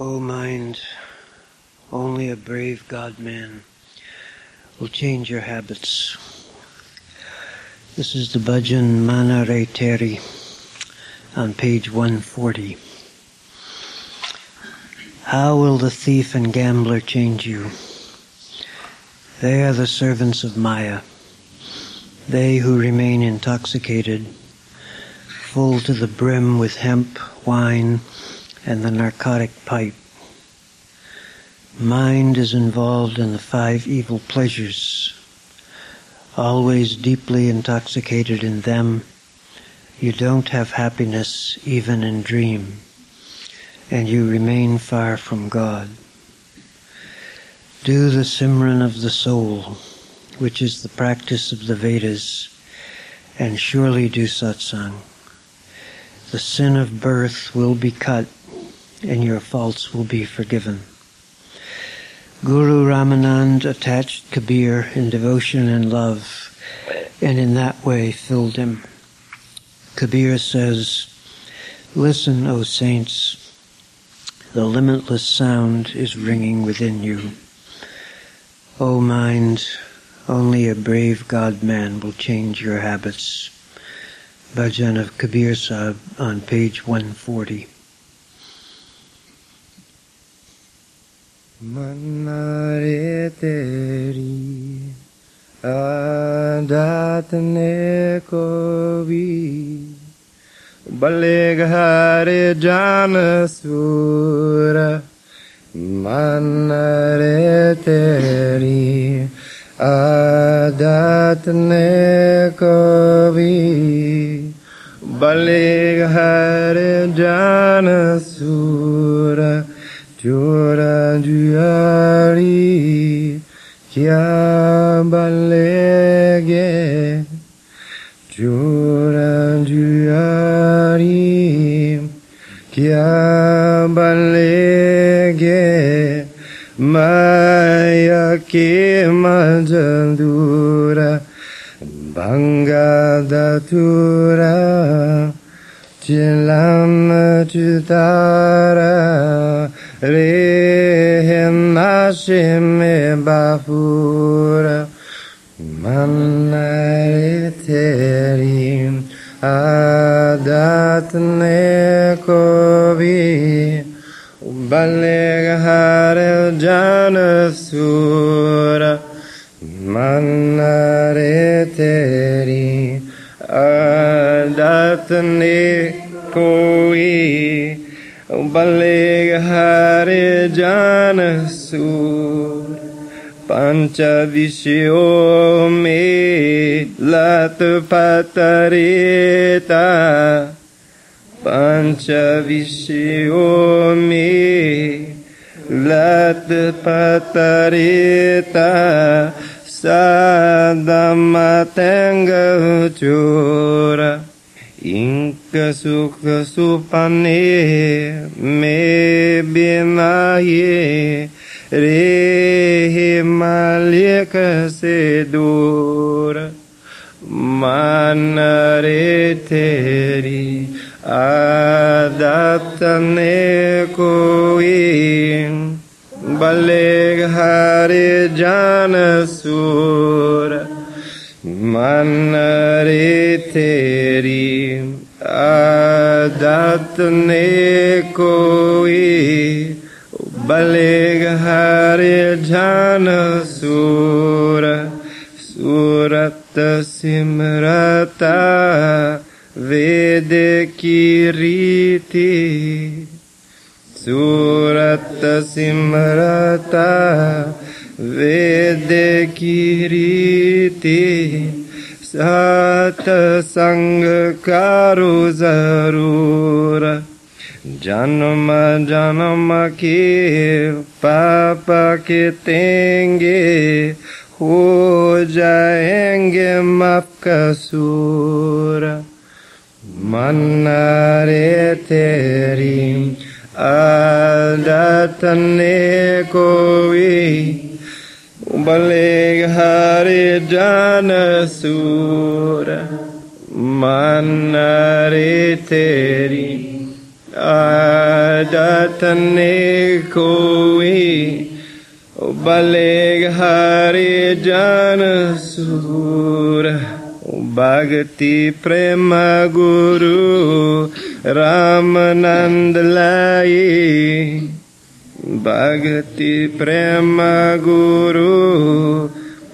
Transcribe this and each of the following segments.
O mind, only a brave God man will change your habits. This is the bhajan Manare Teri on page 140. How will the thief and gambler change you? They are the servants of Maya. They who remain intoxicated, full to the brim with hemp, wine, and the narcotic pipe. Mind is involved in the five evil pleasures. Always deeply intoxicated in them, you don't have happiness even in dream, and you remain far from God. Do the Simran of the soul, which is the practice of the Vedas, and surely do satsang. The sin of birth will be cut and your faults will be forgiven. Guru Ramanand attached Kabir in devotion and love, and in that way filled him. Kabir says, Listen, O saints, the limitless sound is ringing within you. O mind, only a brave God man will change your habits. Bhajan of Kabir Sahib on page 140. मन्नारे तेरी आदात ने को भी बल्ले घरे जान सूर, मन्नारे तेरी आदात ने को भी बल्ले घरे जान सूर Juari kia balege Maya ke majandura Banga datura Chilam chutara Rehem Hashem Bafura Manare Terim Adat Nekovi Baleg Harel Janasura Manare Terim Adat Nekovi बल्ले हरे जान सूर पंच विषयों में लत पतरेता पंच विषयों में लत पतरेता सदम तेंग चोरा इंक सुख सुपने में बिना ये रे मालिक से दूर। मान रे तेरी आदत ने कोई बले हरे जान सूर। मन रे तेरी adat ne koi baleg hare jana sura surat simrata vede kiriti surat simrata vede kiriti की रीति सत संग कारो ज़रूर जन्म जन्म के पाप के तेंगे हो जाएँगे माफ़ कसूर। मन रे तेरी आदत ने कोई ਬਲੇ ਹਰਿ ਜਨ ਸੂਰ ਮਨ ਰੇ ਤੇਰੀ ਆਦਤਨੇ ਕੋਈ ਬਲੇ ਹਰਿ ਜਨ ਸੂਰ ਭਗਤੀ ਪ੍ਰੇਮ ਗੁਰੂ ਰਾਮ ਨੰਦ ਲਾਈ Guru Ramanand Lai Bhagati Prema Guru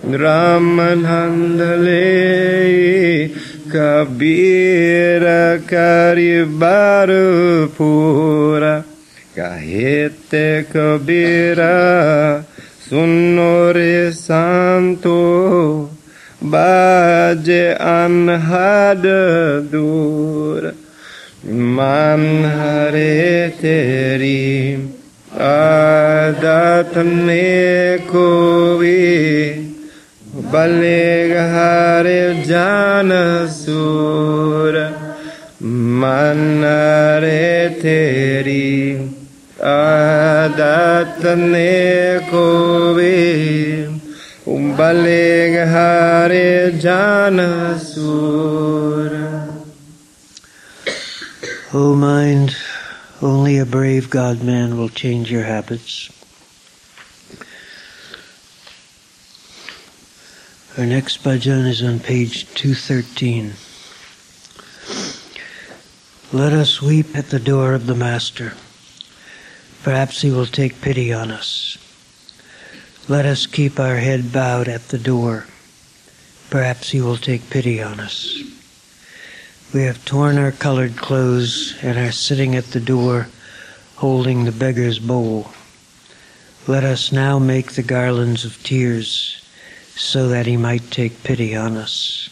Ramanand Lai Kabira Karibaru Pura Kahete Kabira Sunore Santo baje anhad dur man hare teri adat me kovi baleg hare jan sur man hare teri adat ne kovi Baleg Hare Janasura. O mind, only a brave God man will change your habits. Our next bhajan is on page 213. Let us weep at the door of the Master. Perhaps he will take pity on us. Let us keep our head bowed at the door. Perhaps he will take pity on us. We have torn our colored clothes and are sitting at the door holding the beggar's bowl. Let us now make the garlands of tears so that he might take pity on us.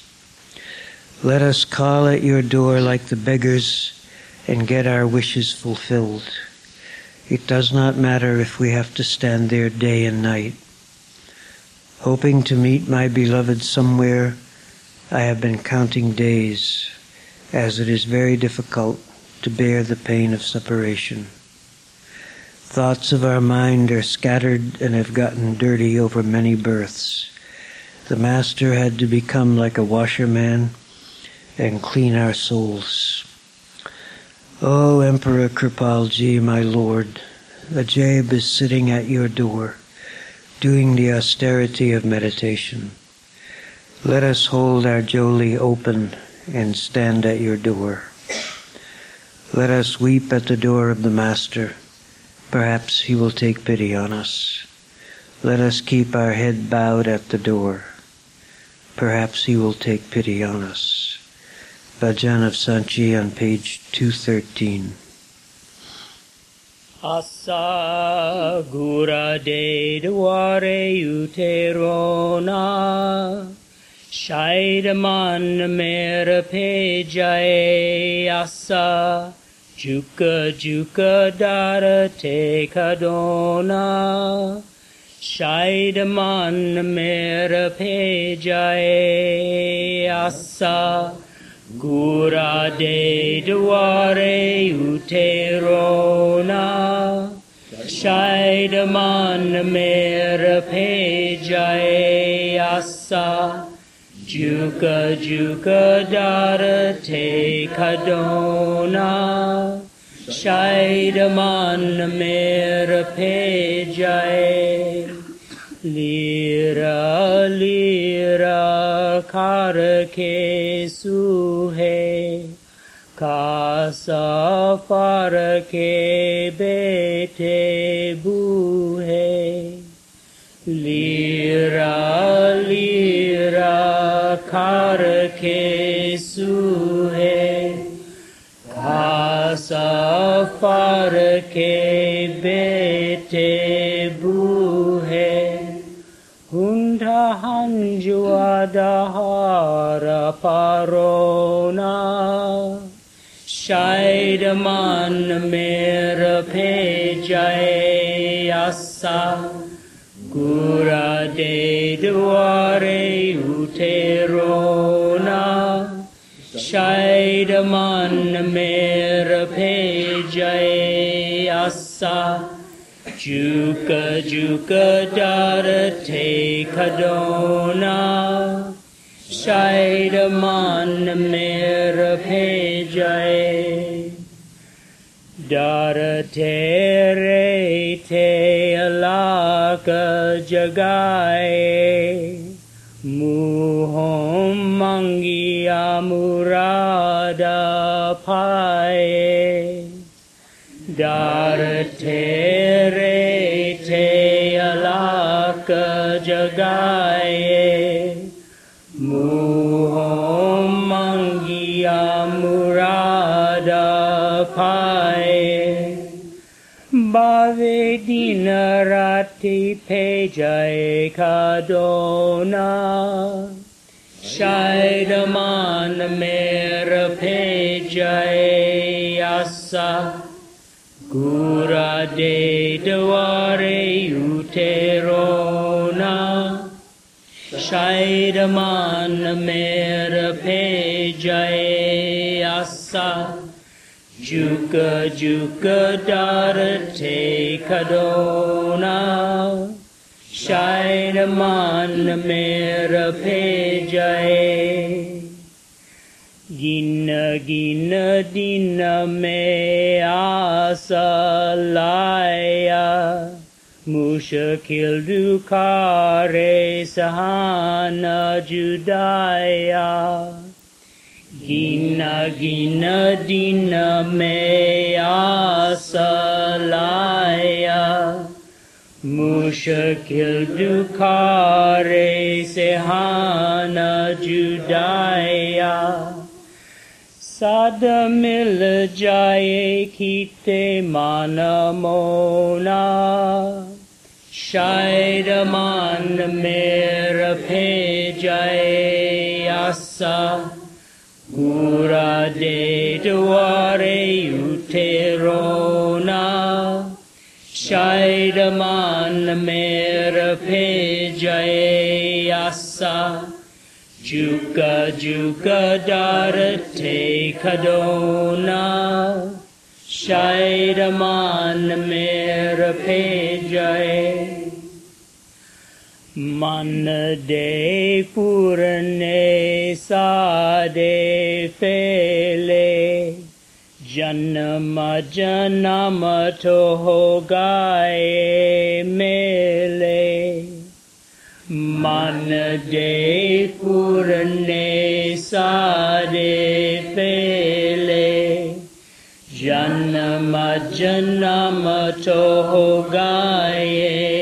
Let us call at your door like the beggars and get our wishes fulfilled. It does not matter if we have to stand there day and night. Hoping to meet my beloved somewhere, I have been counting days, as it is very difficult to bear the pain of separation. Thoughts of our mind are scattered and have gotten dirty over many births. The Master had to become like a washerman and clean our souls. O Emperor Kripalji, my Lord, Ajayab is sitting at your door doing the austerity of meditation. Let us hold our joli open and stand at your door. Let us weep at the door of the Master. Perhaps he will take pity on us. Let us keep our head bowed at the door. Perhaps he will take pity on us. Bhajan of Sant Ji on page 213. Asa gura de duare uterona Shaidaman mera pejae asa. Juka juka dara te kadona Shaidaman mera pejae asa. Gura de duare uterona Shaidaman mera pejae asa Juka juka dara te kadona Shaidaman mera pejae Lira lira karake suhe. Kasa farake bete buhe. Lira lira karake suhe Kasa farake bete buhe Hunda hanjuadahara parona Shaidaman mera pejae asa Gura de duare uterona Shaidaman mera pejae asa. Juka juka dara te kadona Shaidaman mera pejae Te alaka jagaye Muhom mangi amurada paye Darate re te alaka jagaye Bave dinarati pejaye kadona Shaidaman mera pejaye asa Gura de dware uterona Shaidaman mera pejaye asa Juka juka darate kadona Shaidaman mera pejaye Gina gina dina me asalaya Mushakil dukare sahana judaya गिन गिन दिन में आसलाया। मुश्किल दुखारे से हान जुदाया। साद मिल जाए खीते मान मोना। शायर मान मेर फे जाए आसा। Gura de duare uterona Shaidaman mera jaye asa Juka juka darate kadona Shaidaman mera मन दे पूरने सादे फेले। जन्म जन्म तो हो गाए मेले। मन दे पूरने सारे पेले जन्म जन्म तो हो गाए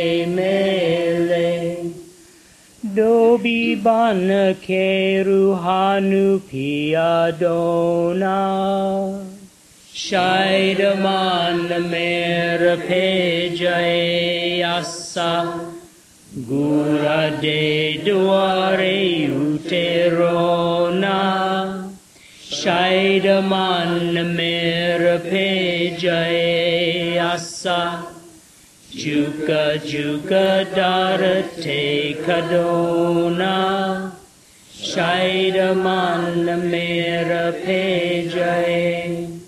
Dobi ban keru hanu piadona Shaidaman mera pejaye asa. Gura de duare uterona Shaidaman mera pejaye asa Juka juka darate kadona Shaidaman mera pejaye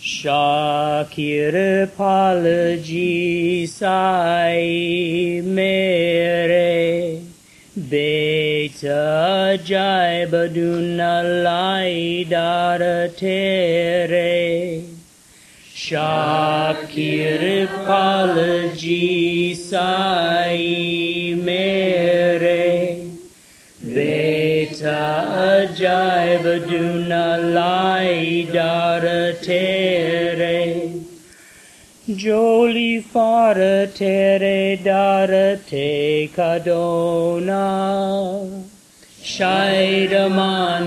Shakir palaji sai mere Beta jai baduna lai daratere Shakir palaji sai mere Beta ajai baduna lai daratere Joli fara tere darate kadona Shaidaman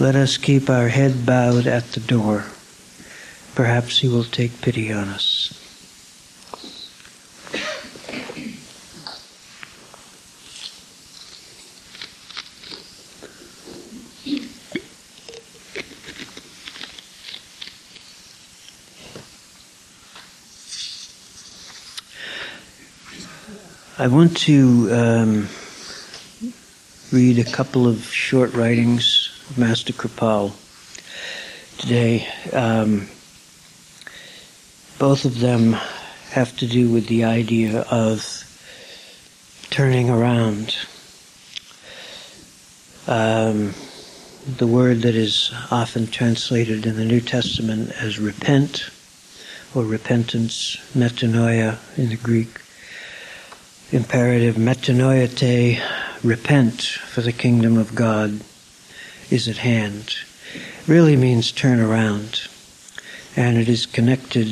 Let us keep our head bowed at the door. Perhaps He will take pity on us. I want to um, read a couple of short writings Master Kripal today. Um, both of them have to do with the idea of turning around. Um, the word that is often translated in the New Testament as repent or repentance, metanoia in the Greek. Imperative metanoiate, repent, for the kingdom of God is at hand. Really means turn around, and it is connected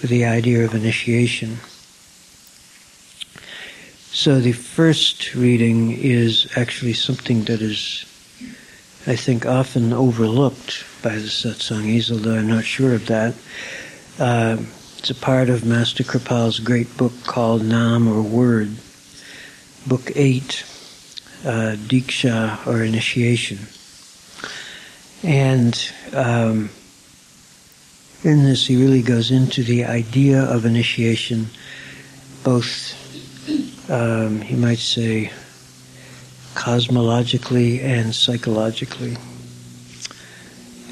with the idea of initiation. So the first reading is actually something that is, I think, often overlooked by the satsangis, although I'm not sure of that. Uh, it's a part of Master Kripal's great book called Naam or Word, Book 8, uh, Diksha or Initiation. And um, in this, he really goes into the idea of initiation, both, um, you might say, cosmologically and psychologically.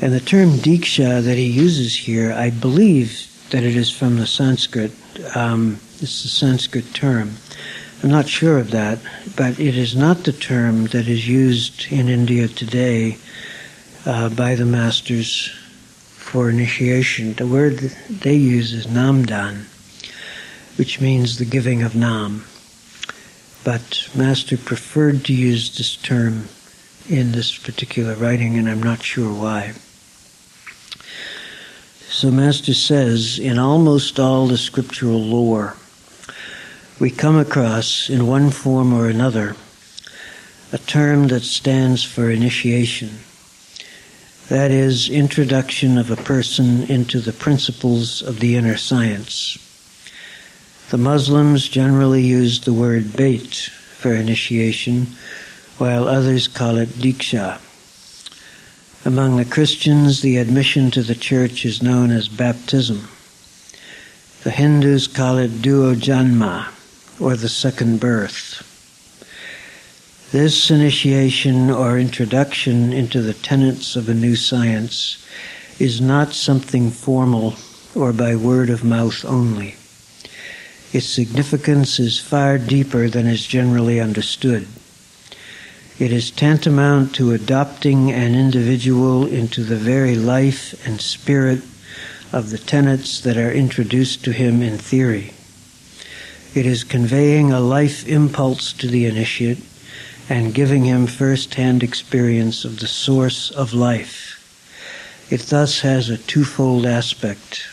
And the term diksha that he uses here, I believe that it is from the Sanskrit. Um, it's the Sanskrit term. I'm not sure of that, but it is not the term that is used in India today uh, by the masters for initiation. The word they use is namdan, which means the giving of nam. But Master preferred to use this term in this particular writing, and I'm not sure why. So, Master says, in almost all the scriptural lore, we come across, in one form or another, a term that stands for initiation. That is, introduction of a person into the principles of the inner science. The Muslims generally use the word bait for initiation, while others call it diksha. Among the Christians, the admission to the church is known as baptism. The Hindus call it dwijanma, or the second birth. This initiation or introduction into the tenets of a new science is not something formal or by word of mouth only. Its significance is far deeper than is generally understood. It is tantamount to adopting an individual into the very life and spirit of the tenets that are introduced to him in theory. It is conveying a life impulse to the initiate and giving him first hand experience of the source of life. It thus has a twofold aspect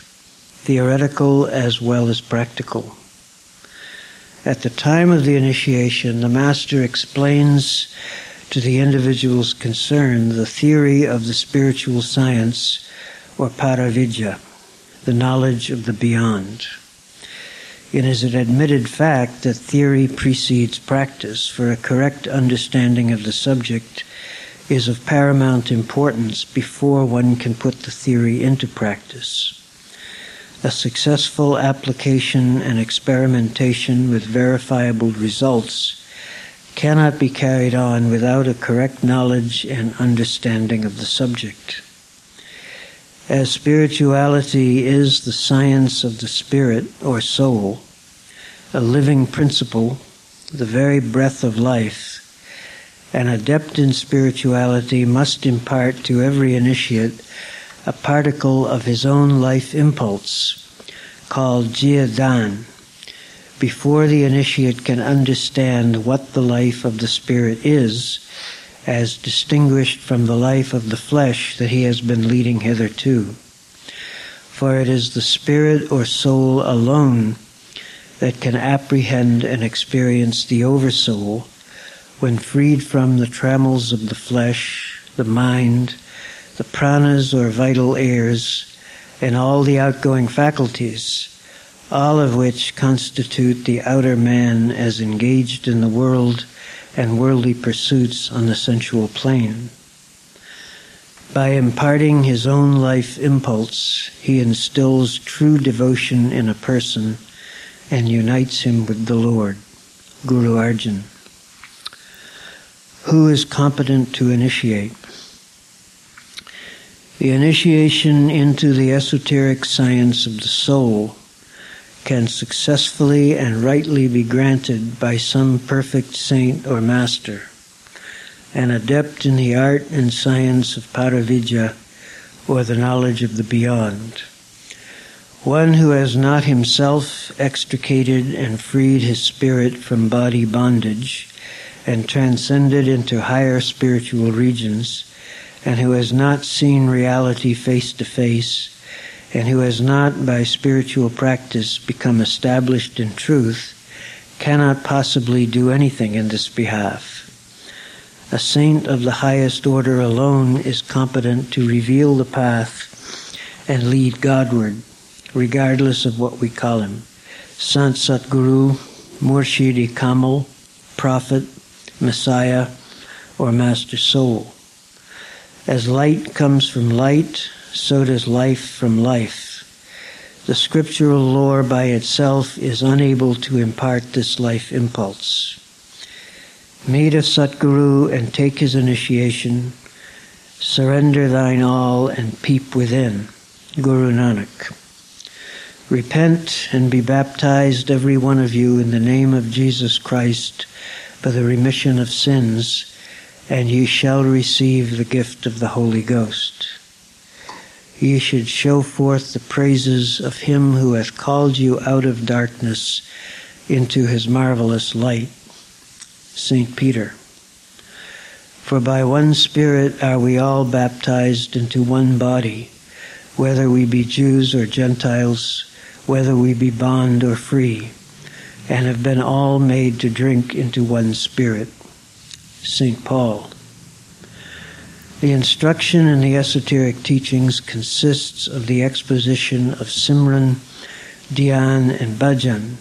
theoretical as well as practical. At the time of the initiation, the master explains to the individuals concerned the theory of the spiritual science or paravidya, the knowledge of the beyond. It is an admitted fact that theory precedes practice, for a correct understanding of the subject is of paramount importance before one can put the theory into practice a successful application and experimentation with verifiable results cannot be carried on without a correct knowledge and understanding of the subject. As spirituality is the science of the spirit or soul, a living principle, the very breath of life, an adept in spirituality must impart to every initiate a particle of his own life impulse called Jiadan before the initiate can understand what the life of the spirit is as distinguished from the life of the flesh that he has been leading hitherto. For it is the spirit or soul alone that can apprehend and experience the oversoul when freed from the trammels of the flesh, the mind, the pranas or vital airs, and all the outgoing faculties, all of which constitute the outer man as engaged in the world and worldly pursuits on the sensual plane. By imparting his own life impulse, he instills true devotion in a person and unites him with the Lord. Guru Arjan. Who is competent to initiate? The initiation into the esoteric science of the soul can successfully and rightly be granted by some perfect saint or master, an adept in the art and science of Paravidya or the knowledge of the beyond. One who has not himself extricated and freed his spirit from body bondage and transcended into higher spiritual regions, and who has not seen reality face to face, and who has not, by spiritual practice, become established in truth, cannot possibly do anything in this behalf. A saint of the highest order alone is competent to reveal the path and lead Godward, regardless of what we call him. Sant Satguru, Murshidi Kamal, Prophet, Messiah, or Master Soul. As light comes from light, so does life from life. The scriptural lore by itself is unable to impart this life impulse. Meet a Satguru and take his initiation. Surrender thine all and peep within. Guru Nanak. Repent and be baptized, every one of you, in the name of Jesus Christ for the remission of sins, and ye shall receive the gift of the Holy Ghost. Ye should show forth the praises of him who hath called you out of darkness into his marvelous light. St. Peter. For by one Spirit are we all baptized into one body, whether we be Jews or Gentiles, whether we be bond or free and have been all made to drink into one spirit. St. Paul. The instruction in the esoteric teachings consists of the exposition of Simran, Dhyan, and Bhajan.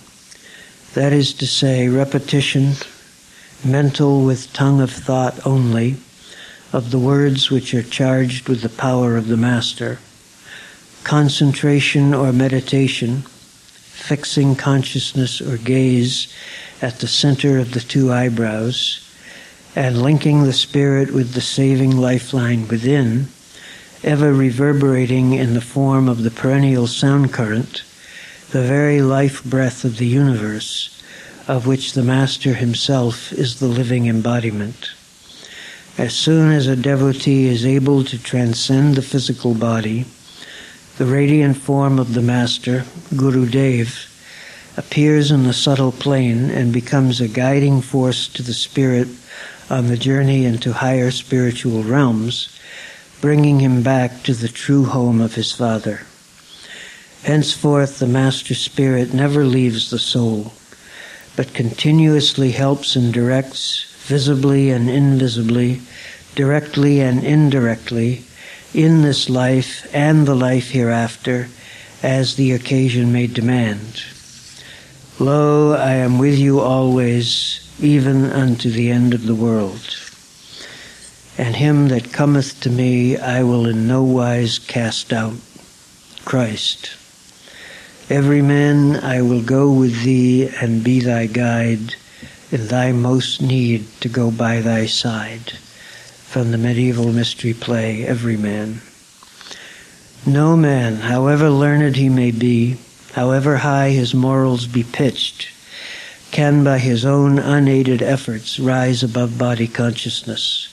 That is to say, repetition, mental with tongue of thought only, of the words which are charged with the power of the Master, concentration or meditation, fixing consciousness or gaze at the center of the two eyebrows and linking the spirit with the saving lifeline within, ever reverberating in the form of the perennial sound current, the very life breath of the universe, of which the Master himself is the living embodiment. As soon as a devotee is able to transcend the physical body, the radiant form of the Master, Guru Dev, appears in the subtle plane and becomes a guiding force to the spirit on the journey into higher spiritual realms, bringing him back to the true home of his Father. Henceforth, the Master Spirit never leaves the soul, but continuously helps and directs, visibly and invisibly, directly and indirectly, in this life and the life hereafter as the occasion may demand. Lo, I am with you always, even unto the end of the world. And him that cometh to me I will in no wise cast out. Christ. Every man I will go with thee and be thy guide in thy most need to go by thy side from the medieval mystery play Every Man. No man, however learned he may be, however high his morals be pitched, can by his own unaided efforts rise above body consciousness.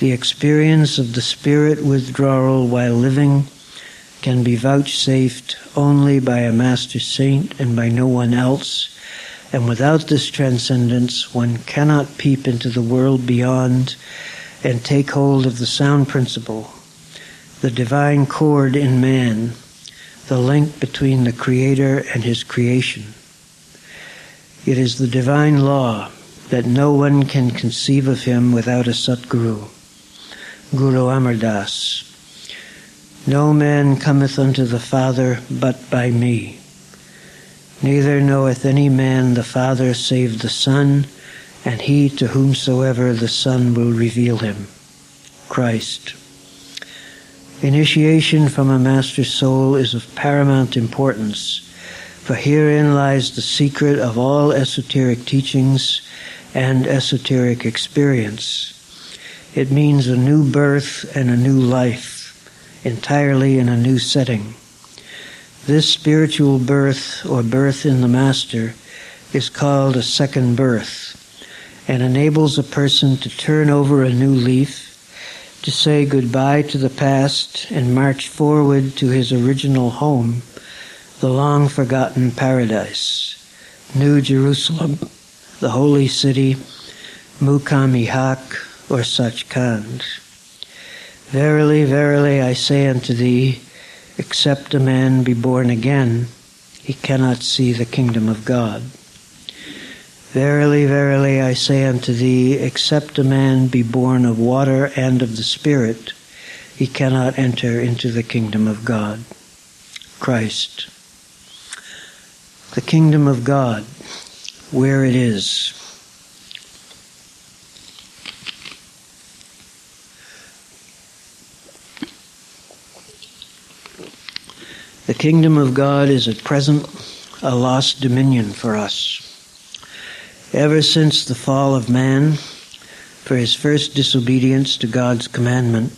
The experience of the spirit withdrawal while living can be vouchsafed only by a master saint and by no one else, and without this transcendence one cannot peep into the world beyond and take hold of the sound principle, the divine chord in man, the link between the Creator and His creation. It is the divine law that no one can conceive of Him without a Satguru, Guru Amar Das. No man cometh unto the Father but by me. Neither knoweth any man the Father save the Son, and he to whomsoever the Son will reveal him. Christ. Initiation from a master soul is of paramount importance, For herein lies the secret of all esoteric teachings and esoteric experience. It means a new birth and a new life, entirely in a new setting. This spiritual birth or birth in the Master is called a second birth and enables a person to turn over a new leaf, to say goodbye to the past and march forward to his original home, the long forgotten paradise, New Jerusalem, the holy city, Muqam-i-Haq, or such Sachkhand. Verily, verily, I say unto thee, except a man be born again, he cannot see the kingdom of God. Verily, verily, I say unto thee, except a man be born of water and of the Spirit, he cannot enter into the kingdom of God. Christ. The kingdom of God, where it is. The kingdom of God is at present a lost dominion for us. Ever since the fall of man, for his first disobedience to God's commandment,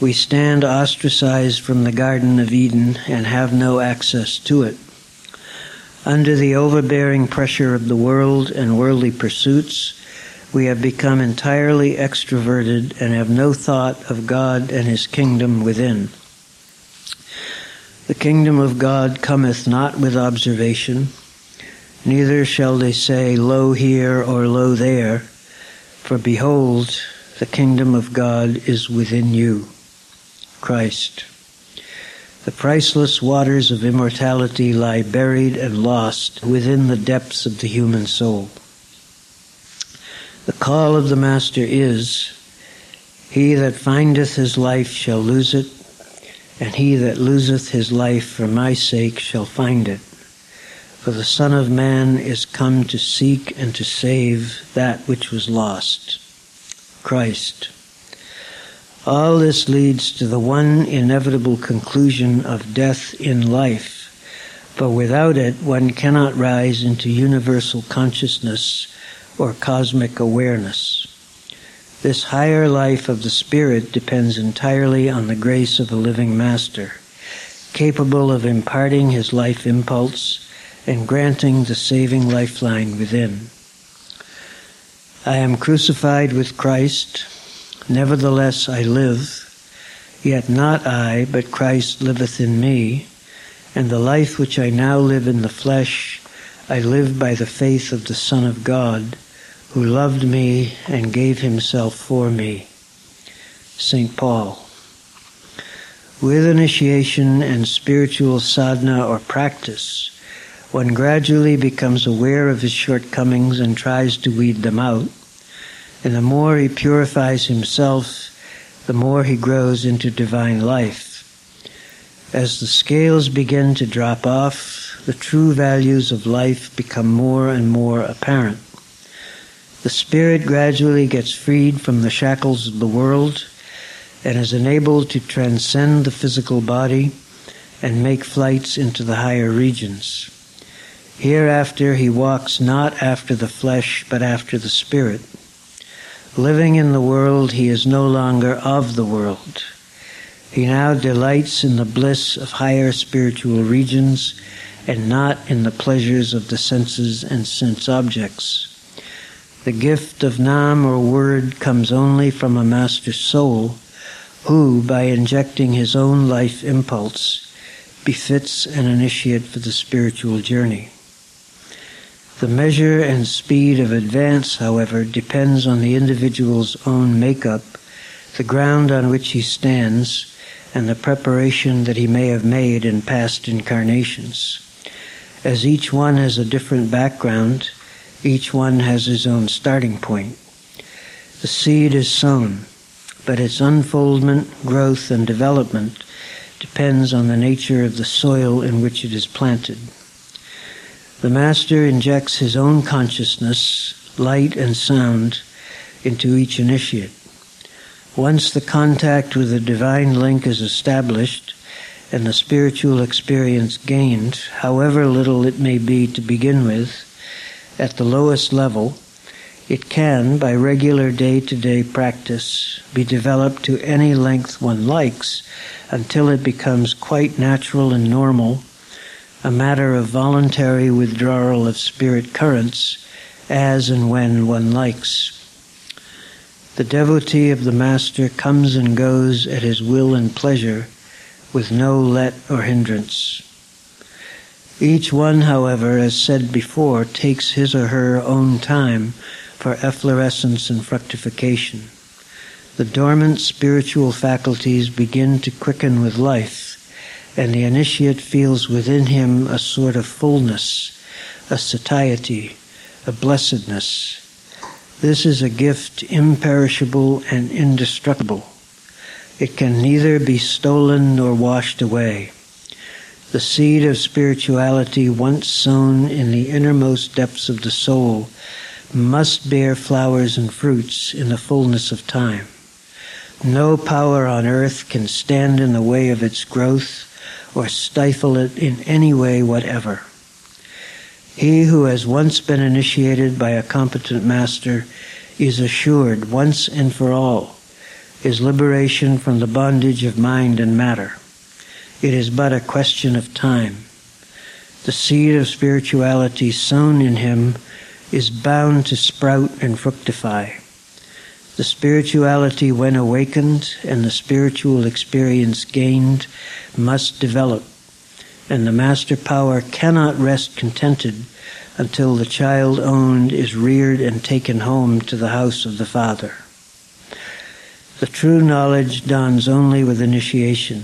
we stand ostracized from the Garden of Eden and have no access to it. Under the overbearing pressure of the world and worldly pursuits, we have become entirely extroverted and have no thought of God and his kingdom within. The kingdom of God cometh not with observation, Neither shall they say, Lo here or lo there, for behold, the kingdom of God is within you. Christ. The priceless waters of immortality lie buried and lost within the depths of the human soul. The call of the Master is, He that findeth his life shall lose it, and he that loseth his life for my sake shall find it. For the Son of Man is come to seek and to save that which was lost. Christ. All this leads to the one inevitable conclusion of death in life, but without it one cannot rise into universal consciousness or cosmic awareness. This higher life of the Spirit depends entirely on the grace of a living Master, capable of imparting his life impulse and granting the saving lifeline within. I am crucified with Christ, nevertheless I live, yet not I, but Christ liveth in me, and the life which I now live in the flesh, I live by the faith of the Son of God, who loved me and gave himself for me. St. Paul. With initiation and spiritual sadhana or practice, one gradually becomes aware of his shortcomings and tries to weed them out. And the more he purifies himself, the more he grows into divine life. As the scales begin to drop off, the true values of life become more and more apparent. The spirit gradually gets freed from the shackles of the world and is enabled to transcend the physical body and make flights into the higher regions. Hereafter he walks not after the flesh, but after the Spirit. Living in the world, he is no longer of the world. He now delights in the bliss of higher spiritual regions and not in the pleasures of the senses and sense objects. The gift of Naam or word comes only from a master soul who, by injecting his own life impulse, befits an initiate for the spiritual journey. The measure and speed of advance, however, depends on the individual's own makeup, the ground on which he stands, and the preparation that he may have made in past incarnations. As each one has a different background, each one has his own starting point. The seed is sown, but its unfoldment, growth, and development depends on the nature of the soil in which it is planted. The Master injects his own consciousness, light and sound, into each initiate. Once the contact with the divine link is established, and the spiritual experience gained, however little it may be to begin with, at the lowest level, it can, by regular day to day practice, be developed to any length one likes until it becomes quite natural and normal, a matter of voluntary withdrawal of spirit currents as and when one likes. The devotee of the Master comes and goes at his will and pleasure with no let or hindrance. Each one, however, as said before, takes his or her own time for efflorescence and fructification. The dormant spiritual faculties begin to quicken with life, and the initiate feels within him a sort of fullness, a satiety, a blessedness. This is a gift imperishable and indestructible. It can neither be stolen nor washed away. The seed of spirituality, once sown in the innermost depths of the soul, must bear flowers and fruits in the fullness of time. No power on earth can stand in the way of its growth or stifle it in any way whatever. He who has once been initiated by a competent master is assured once and for all his liberation from the bondage of mind and matter. It is but a question of time. The seed of spirituality sown in him is bound to sprout and fructify. The spirituality, when awakened and the spiritual experience gained, must develop, and the master power cannot rest contented until the child owned is reared and taken home to the house of the Father. The true knowledge dawns only with initiation,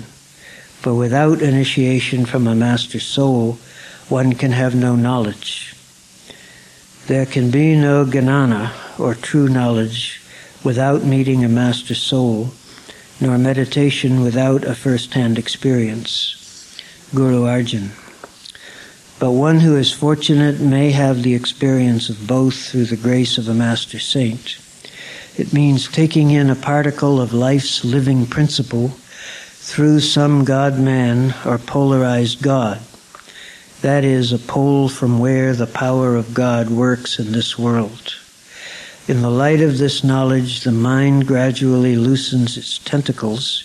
for without initiation from a master soul, one can have no knowledge. There can be no jnana, or true knowledge, without meeting a master soul, nor meditation without a first-hand experience. Guru Arjan. But one who is fortunate may have the experience of both through the grace of a master saint. It means taking in a particle of life's living principle through some God man or polarized God. That is, a pole from where the power of God works in this world. In the light of this knowledge, the mind gradually loosens its tentacles,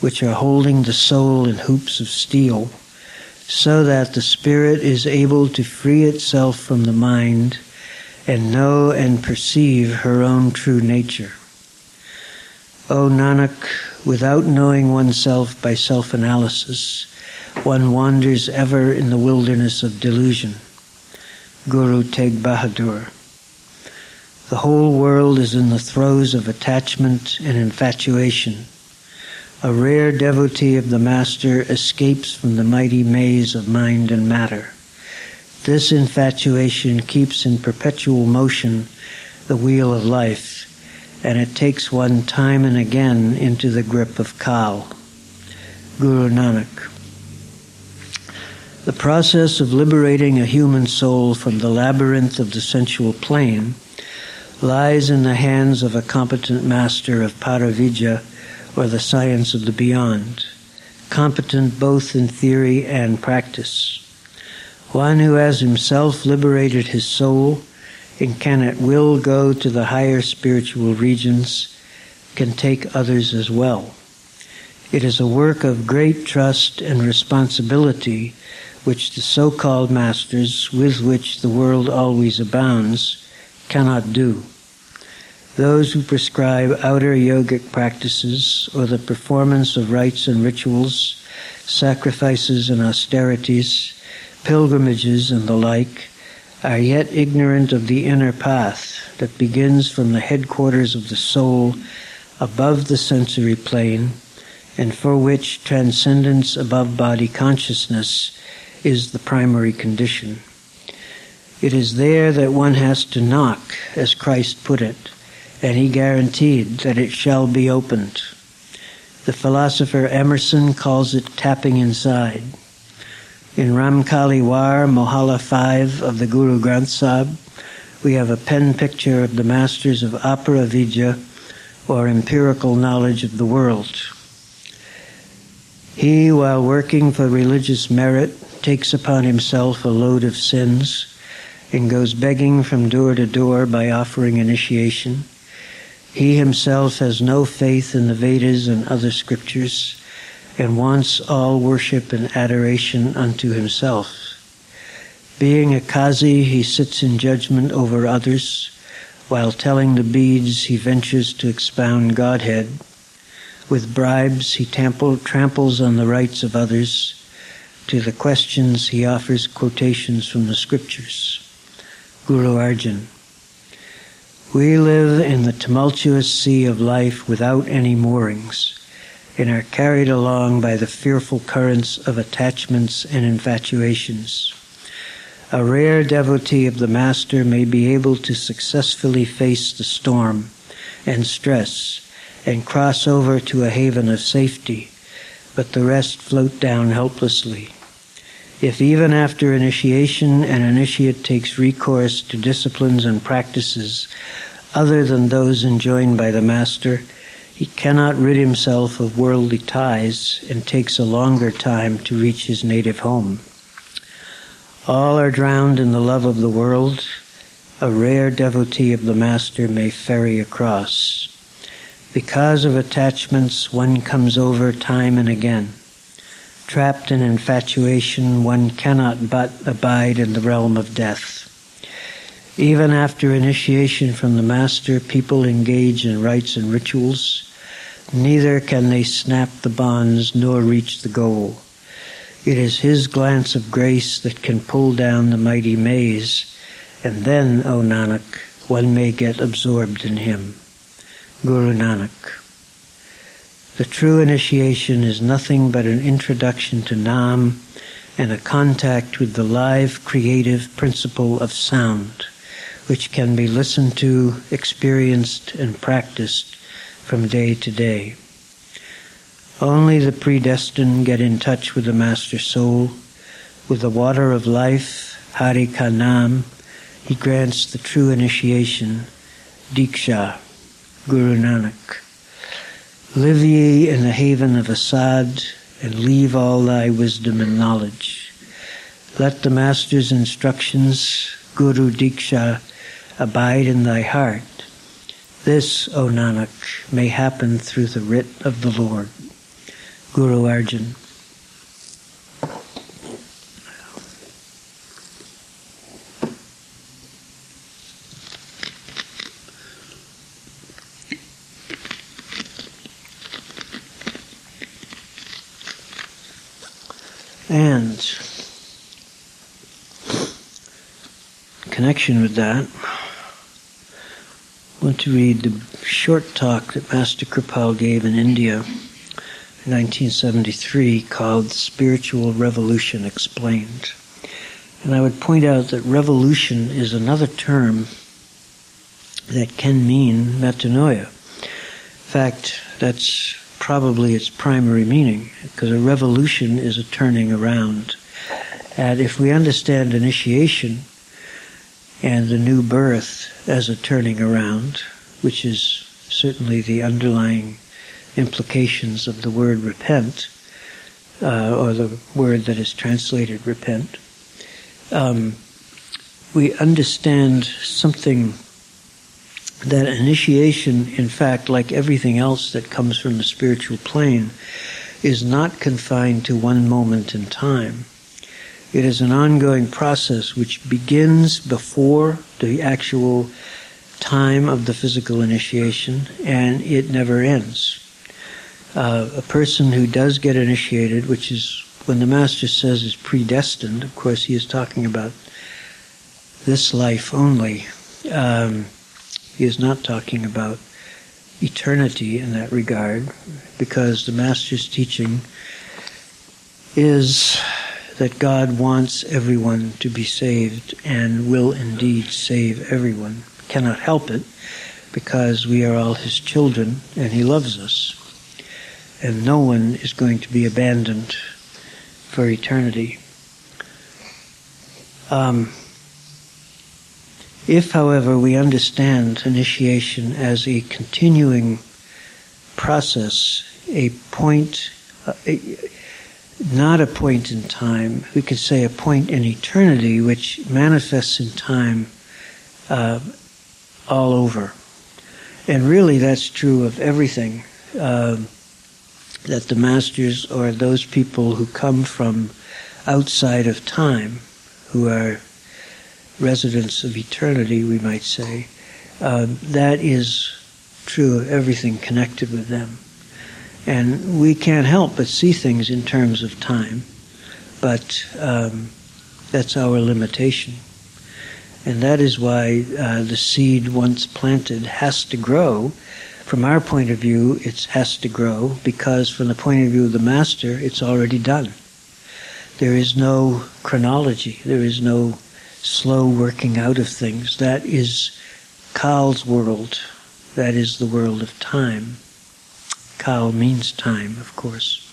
which are holding the soul in hoops of steel, so that the spirit is able to free itself from the mind and know and perceive her own true nature. O Nanak, without knowing oneself by self analysis, one wanders ever in the wilderness of delusion. Guru Tegh Bahadur. The whole world is in the throes of attachment and infatuation. A rare devotee of the Master escapes from the mighty maze of mind and matter. This infatuation keeps in perpetual motion the wheel of life, and it takes one time and again into the grip of Kal. Guru Nanak. The process of liberating a human soul from the labyrinth of the sensual plane lies in the hands of a competent master of Paravidya, or the science of the beyond, competent both in theory and practice one who has himself liberated his soul and can at will go to the higher spiritual regions, can take others as well. It is a work of great trust and responsibility which the so called masters, with which the world always abounds, cannot do. Those who prescribe outer yogic practices or the performance of rites and rituals, sacrifices and austerities, pilgrimages and the like, are yet ignorant of the inner path that begins from the headquarters of the soul above the sensory plane and for which transcendence above body consciousness is the primary condition. It is there that one has to knock, as Christ put it, and he guaranteed that it shall be opened. The philosopher Emerson calls it tapping inside. In Ramkali Var, Mohalla 5 of the Guru Granth Sahib, we have a pen picture of the masters of Apara or empirical knowledge of the world. He, while working for religious merit, takes upon himself a load of sins and goes begging from door to door by offering initiation. He himself has no faith in the Vedas and other scriptures and wants all worship and adoration unto himself. Being a Kazi, he sits in judgment over others. While telling the beads, he ventures to expound Godhead. With bribes, he tample, tramples on the rights of others. To the questions, he offers quotations from the scriptures. Guru Arjan. We live in the tumultuous sea of life without any moorings and are carried along by the fearful currents of attachments and infatuations. A rare devotee of the Master may be able to successfully face the storm and stress and cross over to a haven of safety, but the rest float down helplessly. If even after initiation an initiate takes recourse to disciplines and practices other than those enjoined by the Master, he cannot rid himself of worldly ties and takes a longer time to reach his native home. All are drowned in the love of the world. A rare devotee of the Master may ferry across. Because of attachments, one comes over time and again. Trapped in infatuation, one cannot but abide in the realm of death. Even after initiation from the Master, people engage in rites and rituals. Neither can they snap the bonds nor reach the goal. It is His glance of grace that can pull down the mighty maze, and then, O Nanak, one may get absorbed in Him. Guru Nanak. The true initiation is nothing but an introduction to Naam and a contact with the live creative principle of sound, which can be listened to, experienced, and practiced from day to day. Only the predestined get in touch with the Master Soul. With the water of life, Hari Kanam, he grants the true initiation, Diksha. Guru Nanak. Live ye in the haven of Asad and leave all thy wisdom and knowledge. Let the Master's instructions, Guru Diksha, abide in thy heart. This, O Nanak, may happen through the writ of the Lord. Guru Arjan. And connection with that, I want to read the short talk that Master Kirpal gave in India in 1973 called Spiritual Revolution Explained. And I would point out that revolution is another term that can mean metanoia. In fact, that's probably its primary meaning, because a revolution is a turning around. And if we understand initiation and the new birth as a turning around, which is certainly the underlying implications of the word repent, uh, or the word that is translated repent, um, we understand something that initiation, in fact, like everything else that comes from the spiritual plane, is not confined to one moment in time. It is an ongoing process which begins before the actual time of the physical initiation and it never ends. Uh, a person who does get initiated, which is when the Master says is predestined, of course, he is talking about this life only. Um, he is not talking about eternity in that regard, because the Master's teaching is that God wants everyone to be saved and will indeed save everyone. Cannot help it because we are all His children and He loves us. And no one is going to be abandoned for eternity. Um, if, however, we understand initiation as a continuing process, a point, a, not a point in time. We could say a point in eternity, which manifests in time uh, all over. And really, that's true of everything. Uh, that the masters or those people who come from outside of time, who are residents of eternity, we might say, uh, that is true of everything connected with them. And we can't help but see things in terms of time, but um, that's our limitation. And that is why uh, the seed, once planted, has to grow. From our point of view, it has to grow because, from the point of view of the master, it's already done. There is no chronology, there is no slow working out of things. That is Kal's world, that is the world of time. Kal means time, of course.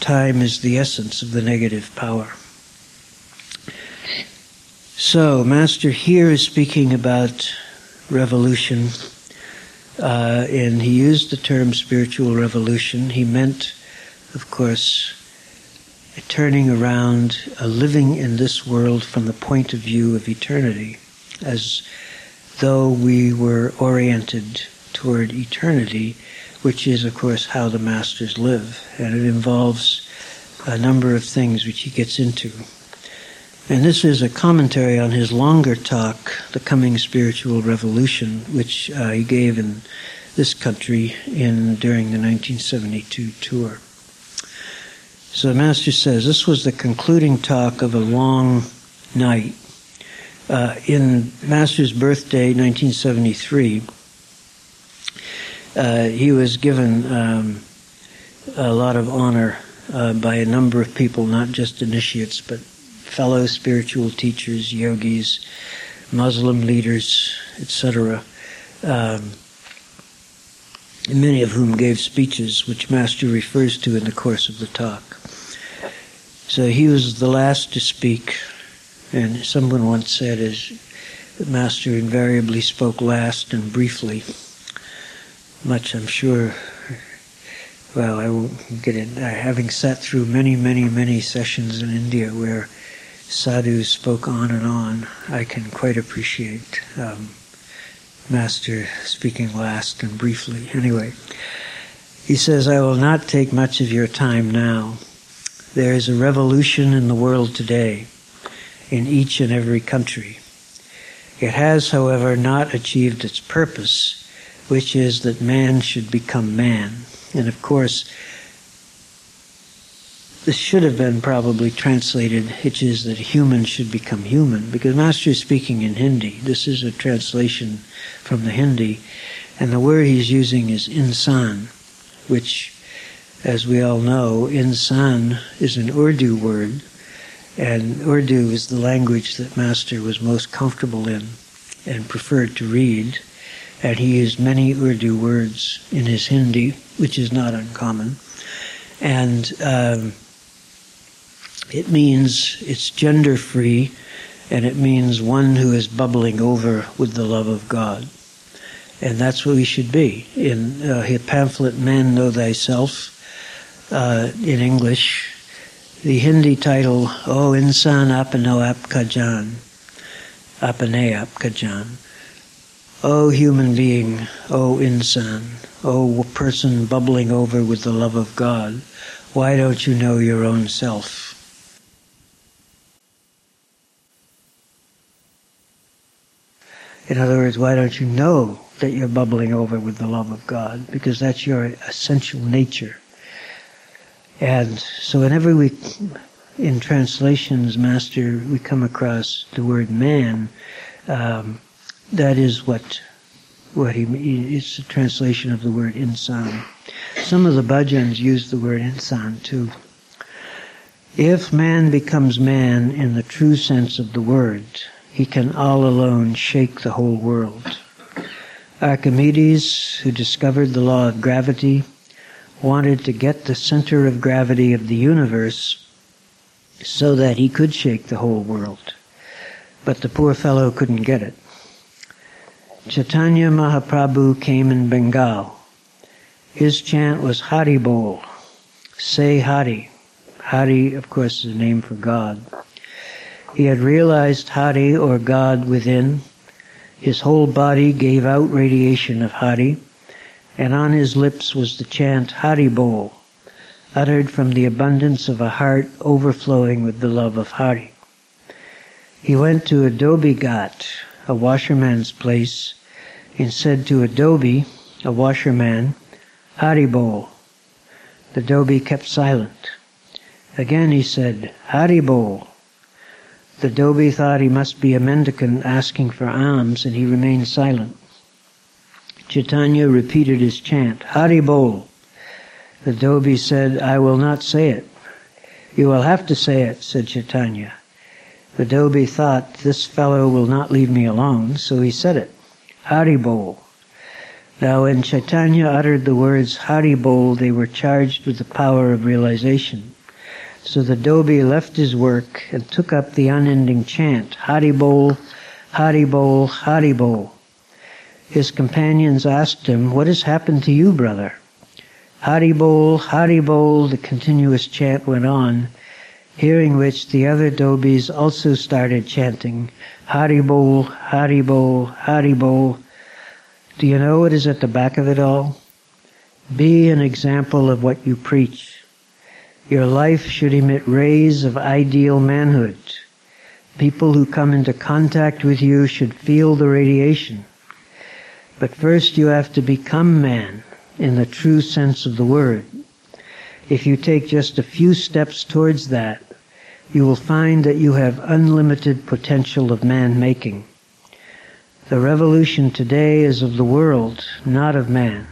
Time is the essence of the negative power. So, Master here is speaking about revolution, uh, and he used the term spiritual revolution. He meant, of course, a turning around, a living in this world from the point of view of eternity, as though we were oriented toward eternity, which is, of course, how the masters live. And it involves a number of things which he gets into. And this is a commentary on his longer talk, The Coming Spiritual Revolution, which uh, he gave in this country in during the 1972 tour. So the Master says this was the concluding talk of a long night. Uh, in Master's birthday, 1973, uh, he was given um, a lot of honor uh, by a number of people, not just initiates, but fellow spiritual teachers, yogis, Muslim leaders, etc., um, many of whom gave speeches, which Master refers to in the course of the talk. So he was the last to speak, and someone once said, "As Master invariably spoke last and briefly." Much, I'm sure. Well, I won't get in. Having sat through many, many, many sessions in India where sadhus spoke on and on, I can quite appreciate um, Master speaking last and briefly. Anyway, he says, I will not take much of your time now. There is a revolution in the world today, in each and every country. It has, however, not achieved its purpose, which is that man should become man. And of course, this should have been probably translated, which is that human should become human, because Master is speaking in Hindi. This is a translation from the Hindi, and the word he's using is insan, which, as we all know, insan is an Urdu word, and Urdu is the language that Master was most comfortable in and preferred to read, and he used many Urdu words in his Hindi, which is not uncommon. And um, it means it's gender free and it means one who is bubbling over with the love of God. And that's what we should be. In uh, his pamphlet, Man Know Thyself, uh, in English, the Hindi title, O Insan Apano Apkajan, Apane Apkajan. O human being, O insan, O person bubbling over with the love of God, why don't you know your own self? In other words, why don't you know that you're bubbling over with the love of God? Because that's your essential nature. And so whenever we, in translations, Master, we come across the word man, um, that is what, what he, it's a translation of the word insan. Some of the bhajans use the word insan too. If man becomes man in the true sense of the word, he can all alone shake the whole world. Archimedes, who discovered the law of gravity, wanted to get the center of gravity of the universe so that he could shake the whole world. But the poor fellow couldn't get it. Chaitanya Mahaprabhu came in Bengal. His chant was Hari Bol, say Hari, Hari, of course, is a name for God. He had realized Hari, or God, within. His whole body gave out radiation of Hari, and on his lips was the chant Hari Bol, uttered from the abundance of a heart overflowing with the love of Hari. He went to Adobe Ghat, a washerman's place, and said to Adobe, a washerman, Haribol. The Dhobi kept silent. Again he said, Haribol. The Dhobi thought he must be a mendicant asking for alms, and he remained silent. Chaitanya repeated his chant, Haribol. The Dhobi said, I will not say it. You will have to say it, said Chaitanya. The Dhobi thought, this fellow will not leave me alone, so he said it. Hari Bol. Now when Chaitanya uttered the words Hari Bol, they were charged with the power of realization. So the Dhobi left his work and took up the unending chant, Hari Bol, Hari Bol, Haribol, Haribol. His companions asked him, What has happened to you, brother? Haribol, Haribol, the continuous chant went on, hearing which the other Dhobis also started chanting, Hari Bol, Hari Bol, Haribol, Haribol. Do you know what is at the back of it all? Be an example of what you preach. Your life should emit rays of ideal manhood. People who come into contact with you should feel the radiation. But first you have to become man in the true sense of the word. If you take just a few steps towards that, you will find that you have unlimited potential of man making. The revolution today is of the world, not of man.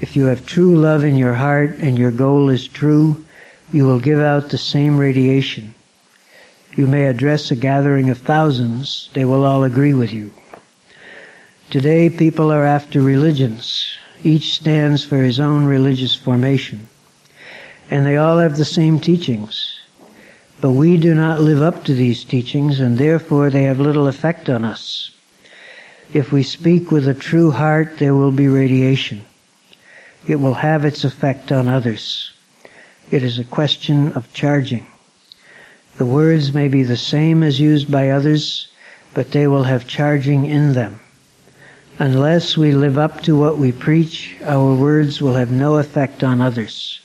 If you have true love in your heart and your goal is true, you will give out the same radiation. You may address a gathering of thousands, they will all agree with you. Today people are after religions. Each stands for his own religious formation. And they all have the same teachings. But we do not live up to these teachings and therefore they have little effect on us. If we speak with a true heart, there will be radiation. It will have its effect on others. It is a question of charging. The words may be the same as used by others, but they will have charging in them. Unless we live up to what we preach, our words will have no effect on others.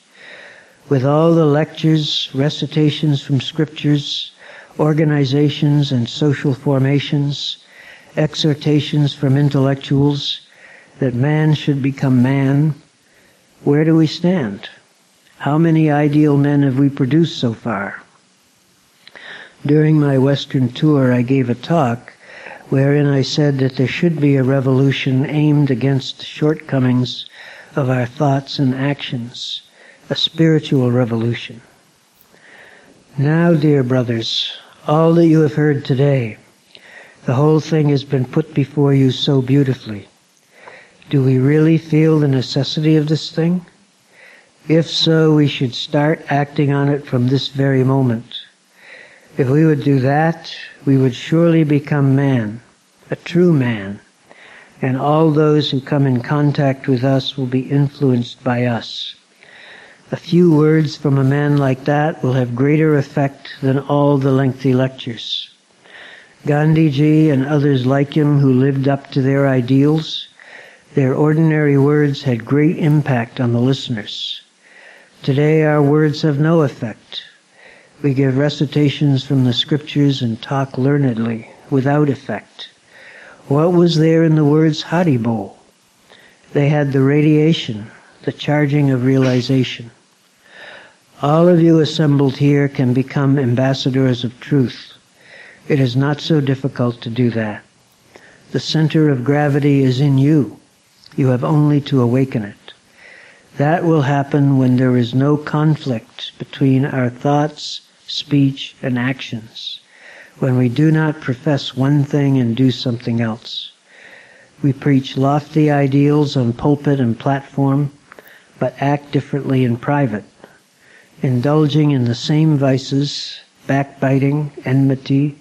With all the lectures, recitations from scriptures, organizations and social formations, exhortations from intellectuals that man should become man, where do we stand? How many ideal men have we produced so far? During my Western tour, I gave a talk wherein I said that there should be a revolution aimed against the shortcomings of our thoughts and actions, a spiritual revolution. Now, dear brothers, all that you have heard today, the whole thing has been put before you so beautifully. Do we really feel the necessity of this thing? If so, we should start acting on it from this very moment. If we would do that, we would surely become man, a true man, and all those who come in contact with us will be influenced by us. A few words from a man like that will have greater effect than all the lengthy lectures. Gandhiji and others like him who lived up to their ideals, their ordinary words had great impact on the listeners. Today our words have no effect. We give recitations from the scriptures and talk learnedly, without effect. What was there in the words Haribol? They had the radiation, the charging of realization. All of you assembled here can become ambassadors of truth. It is not so difficult to do that. The center of gravity is in you. You have only to awaken it. That will happen when there is no conflict between our thoughts, speech, and actions. When we do not profess one thing and do something else. We preach lofty ideals on pulpit and platform, but act differently in private, indulging in the same vices, backbiting, enmity,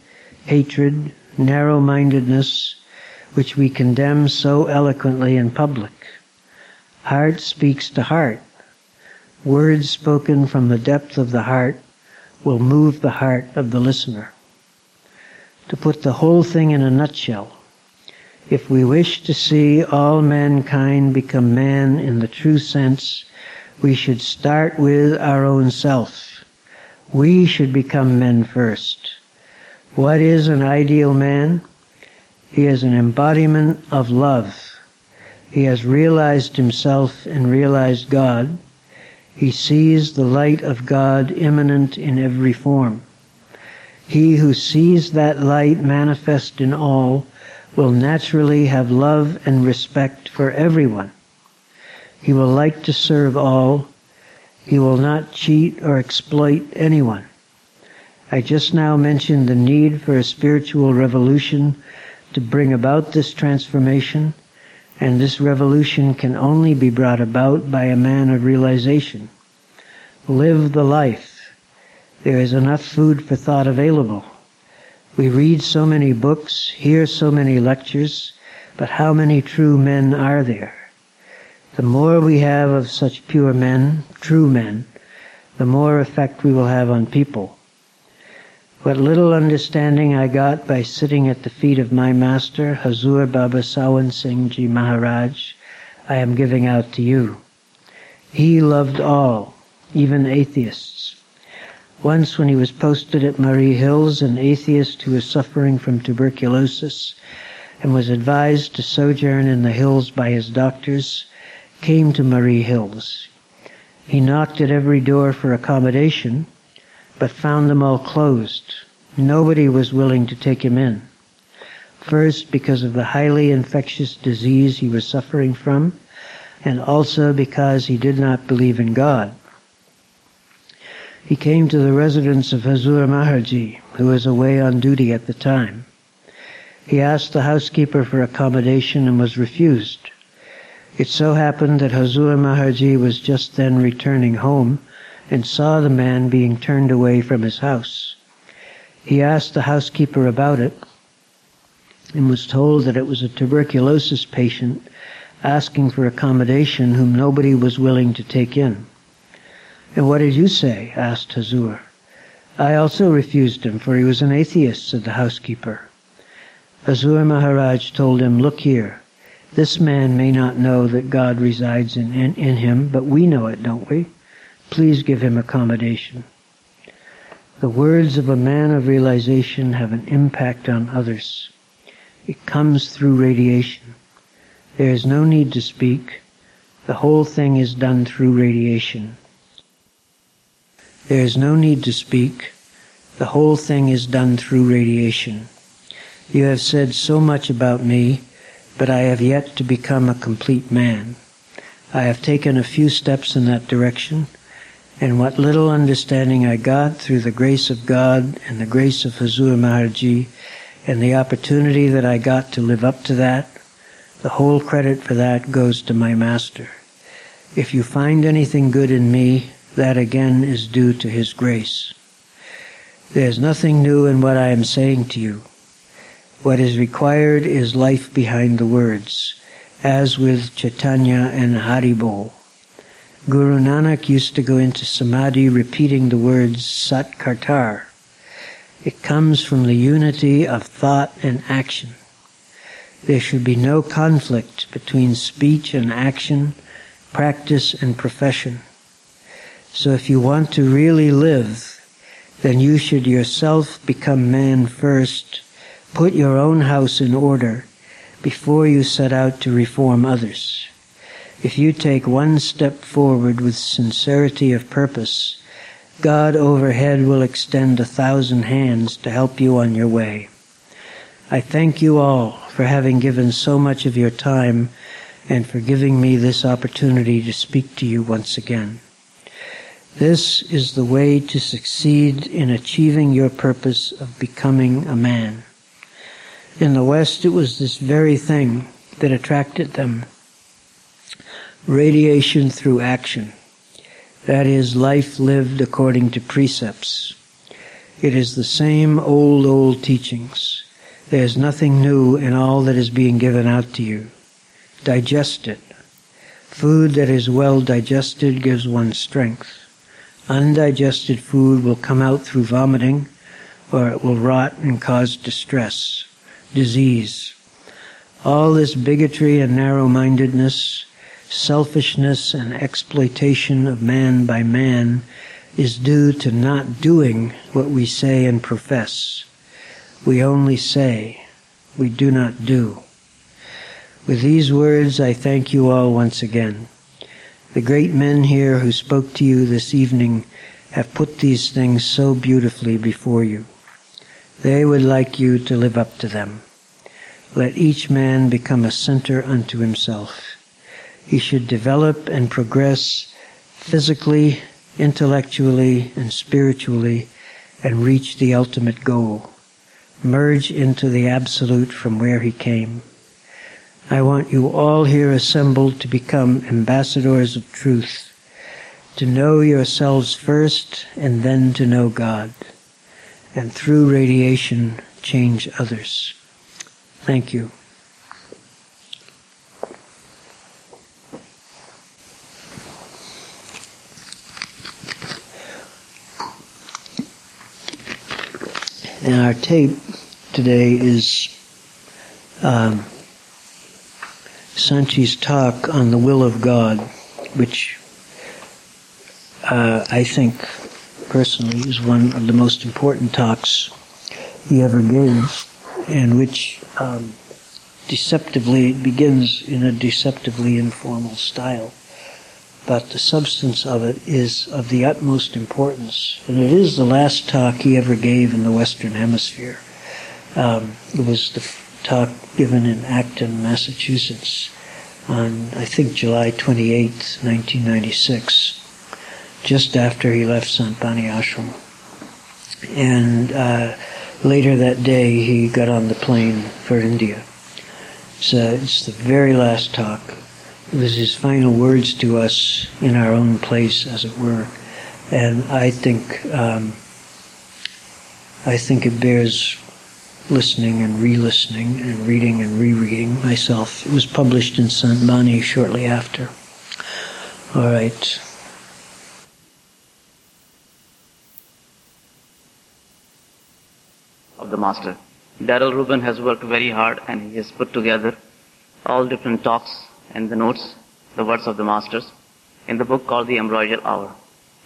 hatred, narrow-mindedness, which we condemn so eloquently in public. Heart speaks to heart. Words spoken from the depth of the heart will move the heart of the listener. To put the whole thing in a nutshell, if we wish to see all mankind become man in the true sense, we should start with our own self. We should become men first. What is an ideal man? He is an embodiment of love. He has realized himself and realized God. He sees the light of God immanent in every form. He who sees that light manifest in all will naturally have love and respect for everyone. He will like to serve all. He will not cheat or exploit anyone. I just now mentioned the need for a spiritual revolution to bring about this transformation, and this revolution can only be brought about by a man of realization. Live the life. There is enough food for thought available. We read so many books, hear so many lectures, but how many true men are there? The more we have of such pure men, true men, the more effect we will have on people. What little understanding I got by sitting at the feet of my master, Hazur Baba Sawan Singh Ji Maharaj, I am giving out to you. He loved all, even atheists. Once when he was posted at Murree Hills, an atheist who was suffering from tuberculosis and was advised to sojourn in the hills by his doctors, came to Murree Hills. He knocked at every door for accommodation, but found them all closed. Nobody was willing to take him in. First, because of the highly infectious disease he was suffering from, and also because he did not believe in God. He came to the residence of Hazur Maharji, who was away on duty at the time. He asked the housekeeper for accommodation and was refused. It so happened that Hazur Maharji was just then returning home and saw the man being turned away from his house. He asked the housekeeper about it and was told that it was a tuberculosis patient asking for accommodation whom nobody was willing to take in. And what did you say? asked Hazur. I also refused him, for he was an atheist, said the housekeeper. Hazur Maharaj told him, Look here, this man may not know that God resides in, in, in him, but we know it, don't we? Please give him accommodation. The words of a man of realization have an impact on others. It comes through radiation. There is no need to speak. The whole thing is done through radiation. There is no need to speak. The whole thing is done through radiation. You have said so much about me, but I have yet to become a complete man. I have taken a few steps in that direction and what little understanding I got through the grace of God and the grace of Hazur Maharji and the opportunity that I got to live up to that, the whole credit for that goes to my master. If you find anything good in me, that again is due to his grace. There's nothing new in what I am saying to you. What is required is life behind the words, as with Chaitanya and Haribol. Guru Nanak used to go into samadhi repeating the words Sat Kartar. It comes from the unity of thought and action. There should be no conflict between speech and action, practice and profession. So if you want to really live, then you should yourself become man first, put your own house in order before you set out to reform others. If you take one step forward with sincerity of purpose, God overhead will extend a thousand hands to help you on your way. I thank you all for having given so much of your time and for giving me this opportunity to speak to you once again. This is the way to succeed in achieving your purpose of becoming a man. In the West, it was this very thing that attracted them radiation through action. That is, life lived according to precepts. It is the same old, old teachings. There is nothing new in all that is being given out to you. Digest it. Food that is well digested gives one strength. Undigested food will come out through vomiting, or it will rot and cause distress, disease. All this bigotry and narrow-mindedness, selfishness and exploitation of man by man is due to not doing what we say and profess. We only say, we do not do. With these words, I thank you all once again. The great men here who spoke to you this evening have put these things so beautifully before you. They would like you to live up to them. Let each man become a center unto himself. He should develop and progress physically, intellectually, and spiritually and reach the ultimate goal. Merge into the absolute from where he came. I want you all here assembled to become ambassadors of truth, to know yourselves first and then to know God, and through radiation change others. Thank you. And our tape today is um, Sant Ji's talk on the will of God, which uh, I think personally is one of the most important talks he ever gave, and which um, deceptively begins in a deceptively informal style. But the substance of it is of the utmost importance, and it is the last talk he ever gave in the Western Hemisphere. Um, it was the talk given in Acton, Massachusetts on, I think, July 28, 1996, just after he left Sant Bani Ashram. And uh, later that day, he got on the plane for India. So it's the very last talk. It was his final words to us in our own place, as it were. And I think um, I think it bears listening and re-listening and reading and rereading myself. It was published in Sant Bani shortly after. All right. Of the master. Daryl Rubin has worked very hard and he has put together all different talks and the notes, the words of the masters, in the book called The Ambrosial Hour.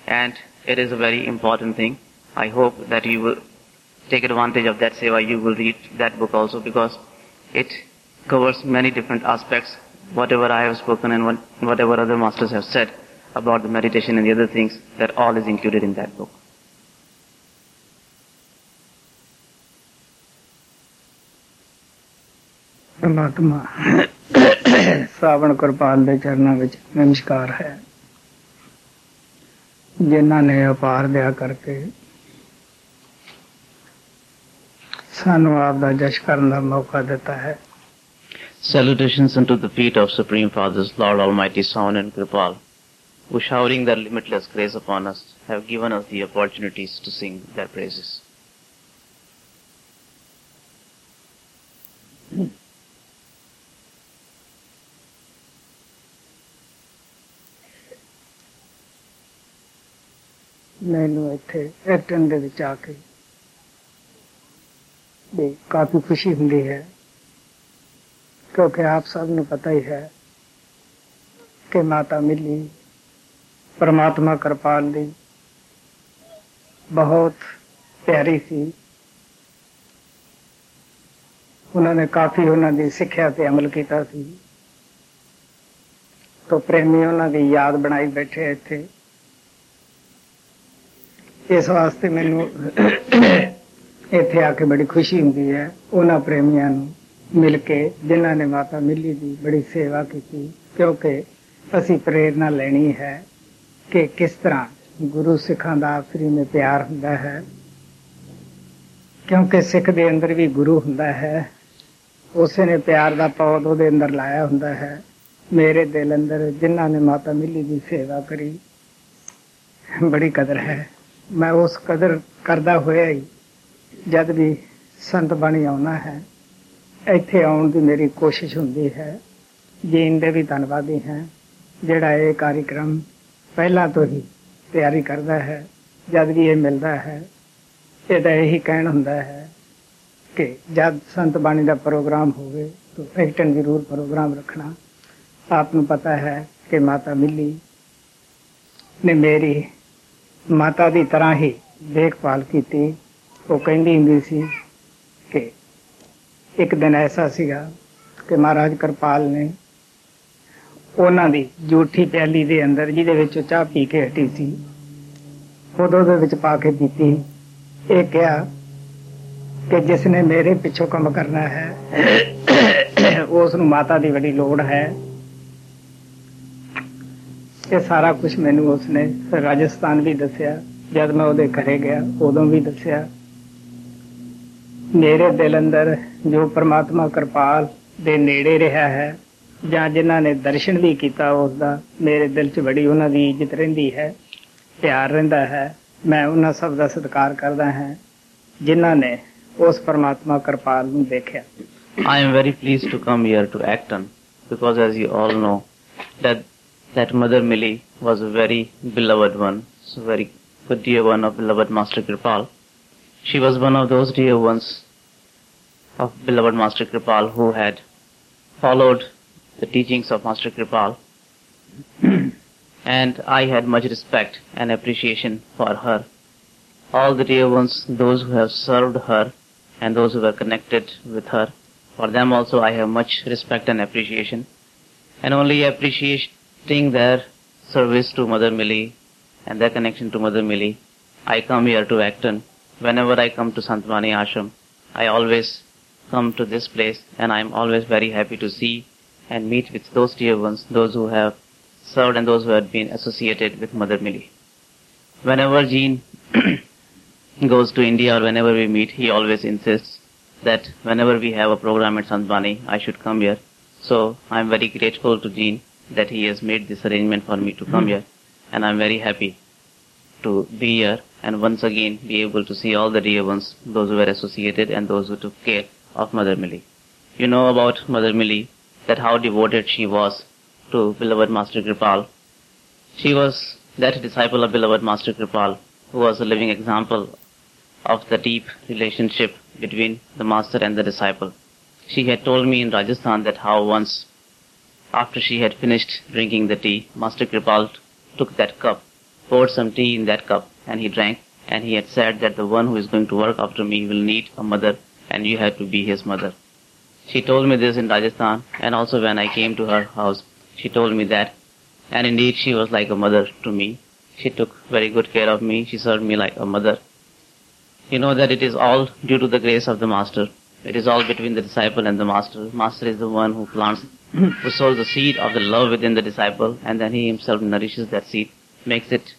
And it is a very important thing. I hope that you will take advantage of that seva. You will read that book also because it covers many different aspects, whatever I have spoken and whatever other masters have said about the meditation and the other things, that all is included in that book. Pamatma. ਸਾਵਣ ਕਿਰਪਾਲ ਦੇ ਚਰਨਾਂ ਵਿੱਚ ਨਮਸਕਾਰ ਹੈ ਜਿਨ੍ਹਾਂ ਨੇ ਅਪਾਰ ਦਿਆ ਕਰਕੇ ਸਾਨੂੰ ਆਪ ਦਾ ਜਸ਼ ਕਰਨ ਦਾ ਮੌਕਾ ਦਿੱਤਾ ਹੈ Salutations unto the feet of Supreme Fathers, Lord Almighty Sound and Kripal, who showering their limitless grace upon us, have given us the opportunities to sing their praises. ਮੈਨੂੰ ਇੱਥੇ ਐਕਟਨ ਦੇ ਵਿੱਚ ਆ ਕੇ ਵੀ ਕਾਫੀ ਖੁਸ਼ੀ ਹੁੰਦੀ ਹੈ, ਕਿਉਂਕਿ ਆਪ ਸਭ ਨੂੰ ਪਤਾ ਹੀ ਹੈ ਕਿ ਮਾਤਾ ਮਿਲੀ, ਪਰਮਾਤਮਾ ਕਿਰਪਾਲ ਦੀ, ਬਹੁਤ ਪਿਆਰੀ ਸੀ। ਉਹਨਾਂ ਨੇ ਕਾਫੀ ਉਹਨਾਂ ਦੀ ਸਿੱਖਿਆ ਤੇ ਅਮਲ ਕੀਤਾ ਸੀ। ਤੋਂ ਪ੍ਰੇਮੀ ਉਹਨਾਂ ਦੀ ਯਾਦ ਬਣਾਈ ਬੈਠੇ ਇੱਥੇ। ਇਸ ਵਾਸਤੇ ਮੈਨੂੰ ਇੱਥੇ ਆ ਕੇ ਬੜੀ ਖੁਸ਼ੀ ਹੁੰਦੀ ਹੈ। ਉਹਨਾਂ ਪ੍ਰੇਮੀਆਂ ਨੂੰ ਮਿਲ ਕੇ, ਜਿਨ੍ਹਾਂ ਨੇ ਮਾਤਾ ਮਿਲੀ ਦੀ ਬੜੀ ਸੇਵਾ ਕੀਤੀ, ਕਿਉਂਕਿ ਅਸੀਂ ਪ੍ਰੇਰਣਾ ਲੈਣੀ ਹੈ ਕਿ ਕਿਸ ਤਰ੍ਹਾਂ ਗੁਰੂ ਸਿੱਖਾਂ ਦਾ ਆਪਸਰੀ ਵਿੱਚ ਪਿਆਰ ਹੁੰਦਾ ਹੈ। ਕਿਉਂਕਿ ਸਿੱਖ ਦੇ ਅੰਦਰ ਵੀ ਗੁਰੂ ਹੁੰਦਾ ਹੈ। ਉਸੇ ਨੇ ਪਿਆਰ ਦਾ ਪੌਦ ਉਹਦੇ ਅੰਦਰ ਲਾਇਆ ਹੁੰਦਾ ਹੈ। ਮੇਰੇ ਦਿਲ ਅੰਦਰ ਜਿਨ੍ਹਾਂ ਨੇ ਮਾਤਾ ਮਿਲੀ ਦੀ ਸੇਵਾ ਕਰੀ, ਬੜੀ ਕਦਰ ਹੈ। ਮੈਂ ਉਸ ਕਦਰ ਕਰਦਾ ਹੋਇਆ ਹੀ ਜਦ ਵੀ ਸੰਤ ਬਣੀ ਆਉਣਾ ਹੈ, ਇੱਥੇ ਆਉਣ ਦੀ ਮੇਰੀ ਕੋਸ਼ਿਸ਼ ਹੁੰਦੀ ਹੈ। ਜੀਣ ਦੇ ਵੀ ਧੰਨਵਾਦੀ ਹਾਂ, ਜਿਹੜਾ ਇਹ ਕਾਰਜਕ੍ਰਮ ਪਹਿਲਾਂ ਤੋਂ ਹੀ ਤਿਆਰੀ ਕਰਦਾ ਹੈ, ਜਦ ਵੀ ਇਹ ਮਿਲਦਾ ਹੈ ਇਹਦਾ ਇਹੀ ਕਹਿਣ ਹੁੰਦਾ ਹੈ ਕਿ ਜਦ ਸੰਤ ਬਾਣੀ ਦਾ ਪ੍ਰੋਗਰਾਮ ਹੋਵੇ, ਤਾਂ ਐਕਟਨ ਜ਼ਰੂਰ ਪ੍ਰੋਗਰਾਮ ਰੱਖਣਾ। ਆਪ ਨੂੰ ਪਤਾ ਹੈ ਕਿ ਮਾਤਾ ਮਿੱਲੀ ਨੇ ਮੇਰੀ ਮਾਤਾ ਦੀ ਤਰ੍ਹਾਂ ਹੀ ਦੇਖਭਾਲ ਕੀਤੀ। ਉਹ ਕਹਿੰਦੀ ਹੁੰਦੀ ਸੀ ਕਿ ਇੱਕ ਦਿਨ ਐਸਾ ਸੀਗਾ ਕਿ ਮਹਾਰਾਜ ਕਿਰਪਾਲ ਨੇ ਉਹਨਾਂ ਦੀ ਜੂਠੀ ਪਿਆਲੀ ਦੇ ਅੰਦਰ, ਜਿਹਦੇ ਵਿੱਚ ਉਹ ਚਾਹ ਪੀ ਕੇ ਹਟੀ ਸੀ ਉਹਦੇ ਉਹਦੇ ਵਿੱਚ ਪਾ ਕੇ ਪੀਤੀ। ਇਹ ਕਿਹਾ ਕਿ ਜਿਸ ਨੇ ਮੇਰੇ ਪਿੱਛੋਂ ਕੰਮ ਕਰਨਾ ਹੈ, ਉਸ ਨੂੰ ਮਾਤਾ ਦੀ ਬੜੀ ਲੋੜ ਹੈ। ਇਹ ਸਾਰਾ ਕੁਝ ਮੈਨੂੰ ਉਸਨੇ ਰਾਜਸਥਾਨ ਵੀ ਦੱਸਿਆ। ਜਦ ਮੈਂ ਉਹਦੇ ਘਰੇ ਗਿਆ, ਉਦੋਂ ਵੀ ਦੱਸਿਆ। ਮੇਰੇ ਦਿਲ ਅੰਦਰ ਜੋ ਪ੍ਰਮਾਤਮਾ ਕਿਰਪਾਲ ਦੇ ਨੇੜੇ ਰਿਹਾ ਹੈ, ਜਾਂ ਜਿਨ੍ਹਾਂ ਨੇ ਦਰਸ਼ਨ ਵੀ ਕੀਤਾ ਉਸ ਦਾ ਮੇਰੇ ਦਿਲ 'ਚ ਬੜੀ ਉਹਨਾਂ ਦੀ ਇੱਜ਼ਤ ਰਹਿੰਦੀ ਹੈ, ਪਿਆਰ ਰਹਿੰਦਾ ਹੈ। ਮੈਂ ਉਹਨਾਂ ਸਭ ਦਾ ਸਤਿਕਾਰ ਕਰਦਾ ਹਾਂ, ਜਿਨ੍ਹਾਂ ਨੇ ਉਸ ਪਰਮਾਤਮਾ ਕਿਰਪਾਲ ਨੂੰ ਦੇਖਿਆ। I am very pleased to come here to Acton because as you all know, that that Mother Millie was a very beloved one, so very good dear one of beloved Master Kirpal. She was one of those dear ones of beloved Master Kirpal who had followed the teachings of Master Kirpal and I had much respect and appreciation for her. All the dear ones, those who have served her and those who were connected with her, for them also I have much respect and appreciation. And only appreciating their service to Mother Millie and their connection to Mother Millie, I come here to Acton. Whenever I come to Sant Bani Ashram, I always come to this place and I am always very happy to see and meet with those dear ones, those who have served and those who have been associated with Mother Millie. Whenever Jean goes to India or whenever we meet, he always insists that whenever we have a program at Santbani, I should come here. So I'm very grateful to Jean that he has made this arrangement for me to come hmm. here, and I'm very happy to be here and once again be able to see all the dear ones, those who were associated and those who took care of Mother Millie. You know about Mother Millie, that how devoted she was to beloved Master Kirpal. She was that disciple of beloved Master Kirpal who was a living example of the deep relationship between the master and the disciple. She had told me in Rajasthan that how once, after she had finished drinking the tea, Master Kirpal took that cup, poured some tea in that cup, and he drank, and he had said that the one who is going to work after me will need a mother, and you have to be his mother. She told me this in Rajasthan, and also when I came to her house, she told me that, and indeed she was like a mother to me. She took very good care of me. She served me like a mother. You know that it is all due to the grace of the Master. It is all between the disciple and the Master. Master is the one who plants, who sows the seed of the love within the disciple, and then he himself nourishes that seed, makes it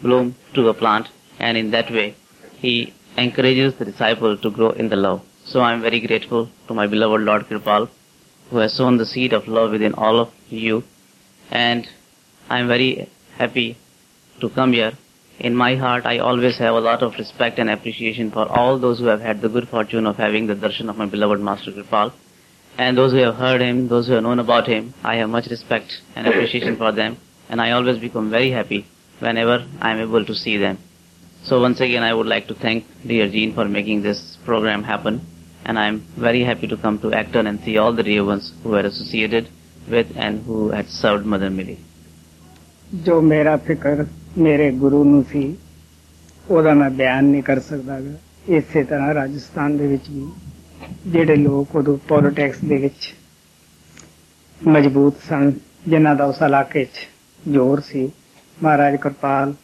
bloom to a plant, and in that way he encourages the disciple to grow in the love. So I am very grateful to my beloved Lord Kirpal, who has sown the seed of love within all of you, and I am very happy to come here. In my heart, I always have a lot of respect and appreciation for all those who have had the good fortune of having the darshan of my beloved Master Kirpal And those who have heard him, those who have known about him, I have much respect and appreciation for them. And I always become very happy whenever I am able to see them. So once again, I would like to thank dear Jean for making this program happen. And I am very happy to come to Acton and see all the dear ones who were associated with and who had served Mother Millie. ਜੋ ਮੇਰਾ ਫਿਕਰ ਮੇਰੇ ਗੁਰੂ ਨੂੰ ਸੀ ਉਹਦਾ ਮੈਂ ਬਿਆਨ ਨਹੀਂ ਕਰ ਸਕਦਾ ਗਾ ਇਸੇ ਤਰ੍ਹਾਂ ਰਾਜਸਥਾਨ ਦੇ ਵਿੱਚ ਵੀ ਜਿਹੜੇ ਲੋਕ ਉਦੋਂ ਪੋਲਿਟਿਕਸ ਦੇ ਵਿੱਚ ਮਜ਼ਬੂਤ ਸਨ ਜਿਨ੍ਹਾਂ ਦਾ ਉਸ ਇਲਾਕੇ 'ਚ ਜ਼ੋਰ ਸੀ ਮਹਾਰਾਜ ਕਿਰਪਾਲ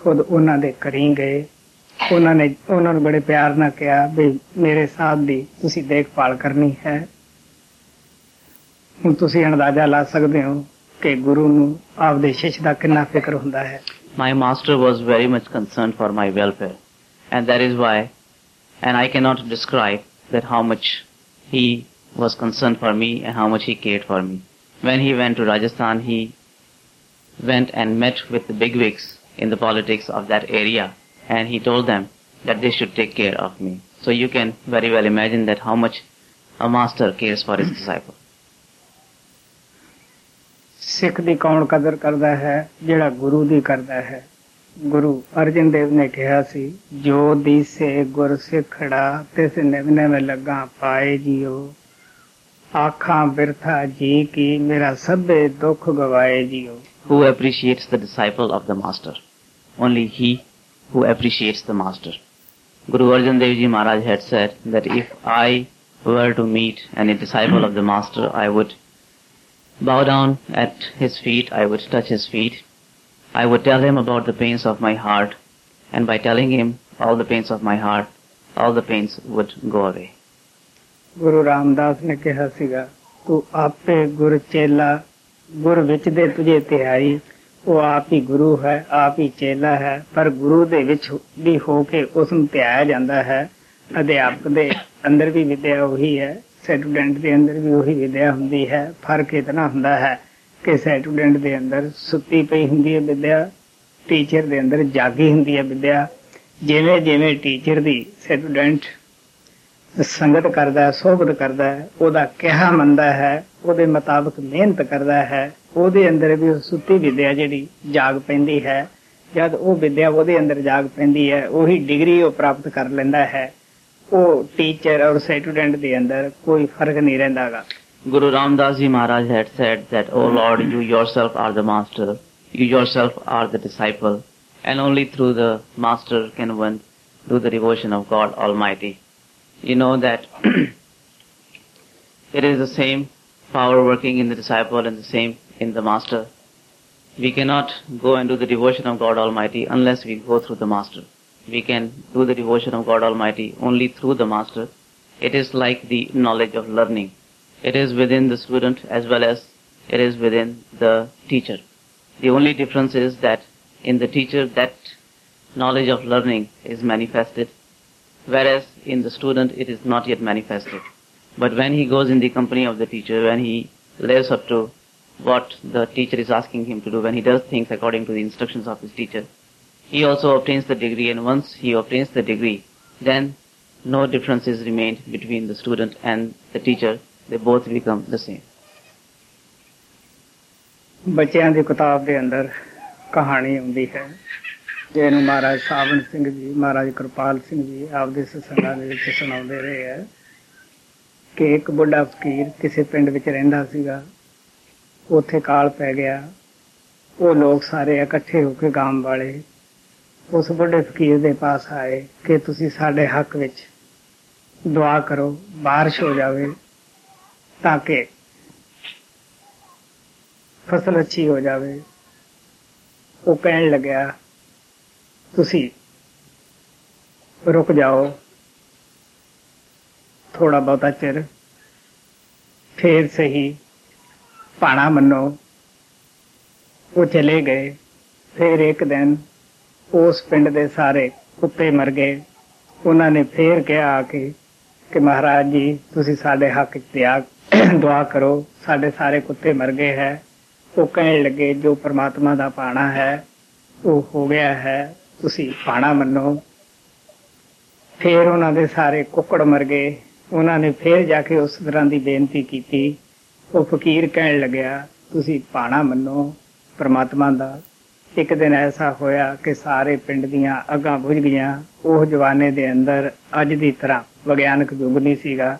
ਖੁਦ ਉਹਨਾਂ ਦੇ ਕਰੀ ਗਏ। ਉਹਨਾਂ ਨੇ ਉਹਨਾਂ ਨੂੰ ਬੜੇ ਪਿਆਰ ਨਾਲ ਕਿਹਾ ਵੀ ਮੇਰੇ ਸਾਥ ਦੀ ਤੁਸੀਂ ਦੇਖਭਾਲ ਕਰਨੀ ਹੈ। ਹੁਣ ਤੁਸੀਂ ਅੰਦਾਜ਼ਾ ਲਾ ਸਕਦੇ ਹੋ ਕਿ ਗੁਰੂ ਨੂੰ ਆਪਦੇ ਸ਼ਿਸ਼ ਦਾ ਕਿੰਨਾ ਫਿਕਰ ਹੁੰਦਾ ਹੈ। My master was very much concerned for my welfare, and that is why, and I cannot describe that how much he was concerned for me and how much he cared for me. When he went to Rajasthan, he went and met with the bigwigs in the politics of that area, and he told them that they should take care of me. So you can very well imagine that how much a master cares for his disciple. ਸਿੱਖ ਦੀ ਕੌਣ ਕਦਰ ਕਰਦਾ ਹੈ ਜਿਹੜਾ ਗੁਰੂ ਦੀ ਕਰਦਾ ਹੈ गुरु अर्जन देव ने कहा, सी, जो दिसे गुर सिखड़ा, तिस निभने में लगा पाए जियो। आखा बिरथा जी की, मेरा सब दुख गवाए जियो। Who appreciates the disciple of the master only he who appreciates the master Guru Arjan Dev ji Maharaj had said that if I were to meet any disciple of the master I would bow down at his feet, i would touch his feet I would tell him about the pains of my heart, and by telling him all the pains of my heart, all the pains would go away. Guru Ramdas ਨੇ ਕਿਹਾ ਸੀਗਾ ਤੂੰ ਆਪੇ ਗੁਰ ਚੇਲਾ ਗੁਰ ਵਿੱਚ ਦੇ ਤੁਝੇ ਧਿਆਈ ਉਹ ਆਪ ਹੀ ਗੁਰੂ ਹੈ ਆਪ ਹੀ ਚੇਲਾ ਹੈ ਪਰ ਗੁਰੂ ਦੇ ਵਿੱਚ ਵੀ ਹੋ ਕੇ ਉਸ ਨੂੰ ਧਿਆਇਆ ਜਾਂਦਾ ਹੈ ਅਧਿਆਪਕ ਦੇ ਅੰਦਰ ਵੀ ਵਿਦਿਆ ਉਹੀ ਹੈ ਸਟੂਡੈਂਟ ਦੇ ਅੰਦਰ ਵੀ ਉਹੀ ਵਿਦਿਆ ਹੁੰਦੀ ਹੈ ਫ਼ਰਕ ਇਤਨਾ ਹੁੰਦਾ ਹੈ ਕਿ ਸਟੂਡੈਂਟ ਦੇ ਅੰਦਰ ਸੁੱਤੀ ਪਈ ਹੁੰਦੀ ਹੈ ਵਿਦਿਆ ਟੀਚਰ ਦੇ ਅੰਦਰ ਜਾਗੀ ਹੁੰਦੀ ਹੈ ਵਿਦਿਆ ਜਿਵੇਂ ਜਿਵੇਂ ਟੀਚਰ ਦੀ ਸਟੂਡੈਂਟ ਸੰਗਤ ਕਰਦਾ ਹੈ ਸੋਭਤ ਕਰਦਾ ਹੈ, ਉਹਦਾ ਕਿਹਾ ਮੰਨਦਾ ਹੈ, ਉਹਦੇ ਮੁਤਾਬਕ ਮਿਹਨਤ ਕਰਦਾ ਹੈ, ਉਹਦੇ ਅੰਦਰ ਵੀ ਉਹ ਸੁੱਤੀ ਵਿਦਿਆ ਜਿਹੜੀ ਜਾਗ ਪੈਂਦੀ ਹੈ। ਜਦ ਉਹ ਵਿਦਿਆ ਉਹਦੇ ਅੰਦਰ ਜਾਗ ਪੈਂਦੀ ਹੈ, ਉਹੀ ਡਿਗਰੀ ਉਹ ਪ੍ਰਾਪਤ ਕਰ ਲੈਂਦਾ ਹੈ। ਉਹ ਟੀਚਰ ਔਰ ਸਟੂਡੈਂਟ ਦੇ ਅੰਦਰ ਕੋਈ ਫ਼ਰਕ ਨਹੀਂ ਰਹਿੰਦਾਗਾ। Guru Ramdas Ji Maharaj had said that, O Lord, you yourself are the master, you yourself are the disciple, and only through the master can one do the devotion of God Almighty. You know that it is the same power working in the disciple and the same in the master. We cannot go and do the devotion of God Almighty unless we go through the master. We can do the devotion of God Almighty only through the master. It is like the knowledge of learning. It is within the student as well as it is within the teacher. The only difference is that in the teacher that knowledge of learning is manifested, whereas in the student it is not yet manifested. But when he goes in the company of the teacher, when he lives up to what the teacher is asking him to do, when he does things according to the instructions of his teacher, he also obtains the degree and once he obtains the degree, then no difference is remained between the student and the teacher. They both become the same. ਬੱਚਿਆਂ ਦੀ ਕਿਤਾਬ ਦੇ ਅੰਦਰ ਕਹਾਣੀ ਆਉਂਦੀ ਹੈ। ਜਿਹਨੂੰ ਮਹਾਰਾਜ ਸਾਵਨ ਸਿੰਘ ਜੀ, ਮਹਾਰਾਜ ਕਿਰਪਾਲ ਸਿੰਘ ਜੀ ਆਪਦੇ ਸਤਸੰਗਾਂ ਦੇ ਵਿੱਚ ਸੁਣਾਉਂਦੇ ਰਹੇ ਹੈ ਕਿ ਇੱਕ ਬੁੱਢਾ ਫਕੀਰ ਕਿਸੇ ਪਿੰਡ ਵਿੱਚ ਰਹਿੰਦਾ ਸੀਗਾ। ਉੱਥੇ ਕਾਲ ਪੈ ਗਿਆ। ਉਹ ਲੋਕ ਸਾਰੇ ਇਕੱਠੇ ਹੋ ਕੇ ਗਾਮ ਵਾਲੇ ਉਸ ਬੁੱਢੇ ਫਕੀਰ ਦੇ ਪਾਸ ਆਏ ਕਿ ਤੁਸੀਂ ਸਾਡੇ ਹੱਕ ਵਿੱਚ ਦੁਆ ਕਰੋ, ਬਾਰਿਸ਼ ਹੋ ਜਾਵੇ। ਤਾਂ ਕਿ ਫਸਲ ਅੱਛੀ ਹੋ ਜਾਵੇ। ਉਹ ਕਹਿਣ ਲੱਗਿਆ, ਤੁਸੀਂ ਰੁਕ ਜਾਓ। ਥੋੜਾ ਬਹੁਤਾ ਚਿਰ ਫੇਰ ਸਹੀ ਪਾਣਾ ਮੰਨੋ। ਉਹ ਚਲੇ ਗਏ। ਫਿਰ ਇੱਕ ਦਿਨ ਉਸ ਪਿੰਡ ਦੇ ਸਾਰੇ ਕੁੱਤੇ ਮਰ ਗਏ। ਉਹਨਾਂ ਨੇ ਫੇਰ ਕਿਹਾ ਆ ਕੇ ਕਿ ਮਹਾਰਾਜ ਜੀ, ਤੁਸੀਂ ਸਾਡੇ ਹੱਕ 'ਚ ਤਿਆਗ ਦੁਆ ਕਰੋ, ਸਾਡੇ ਸਾਰੇ ਕੁੱਤੇ ਮਰ ਗਏ ਹੈ। ਉਹ ਕਹਿਣ ਲੱਗੇ, ਜੋ ਪ੍ਰਮਾਤਮਾ ਦਾ ਪਾਣਾ ਹੈ, ਉਹ ਹੋ ਗਿਆ ਹੈ, ਤੁਸੀਂ ਪਾਣਾ ਮੰਨੋ। ਫੇਰ ਉਹਨਾਂ ਦੇ ਸਾਰੇ ਕੁੱਕੜ ਮਰ ਗਏ। ਉਹਨਾਂ ਨੇ ਫੇਰ ਜਾ ਕੇ ਉਸ ਤਰ੍ਹਾਂ ਦੀ ਬੇਨਤੀ ਕੀਤੀ। ਉਹ ਫਕੀਰ ਕਹਿਣ ਲੱਗਿਆ, ਤੁਸੀਂ ਪਾਣਾ ਮੰਨੋ। ਪ੍ਰਮਾਤਮਾ ਦਾ ਇੱਕ ਦਿਨ ਐਸਾ ਹੋਇਆ ਕਿ ਸਾਰੇ ਪਿੰਡ ਦੀਆਂ ਅੱਗਾਂ ਬੁਝ ਗਈਆਂ। ਉਹ ਜਵਾਨੇ ਦੇ ਅੰਦਰ ਅੱਜ ਦੀ ਤਰ੍ਹਾਂ ਵਿਗਿਆਨਕ ਯੁੱਗ ਨਹੀਂ ਸੀਗਾ।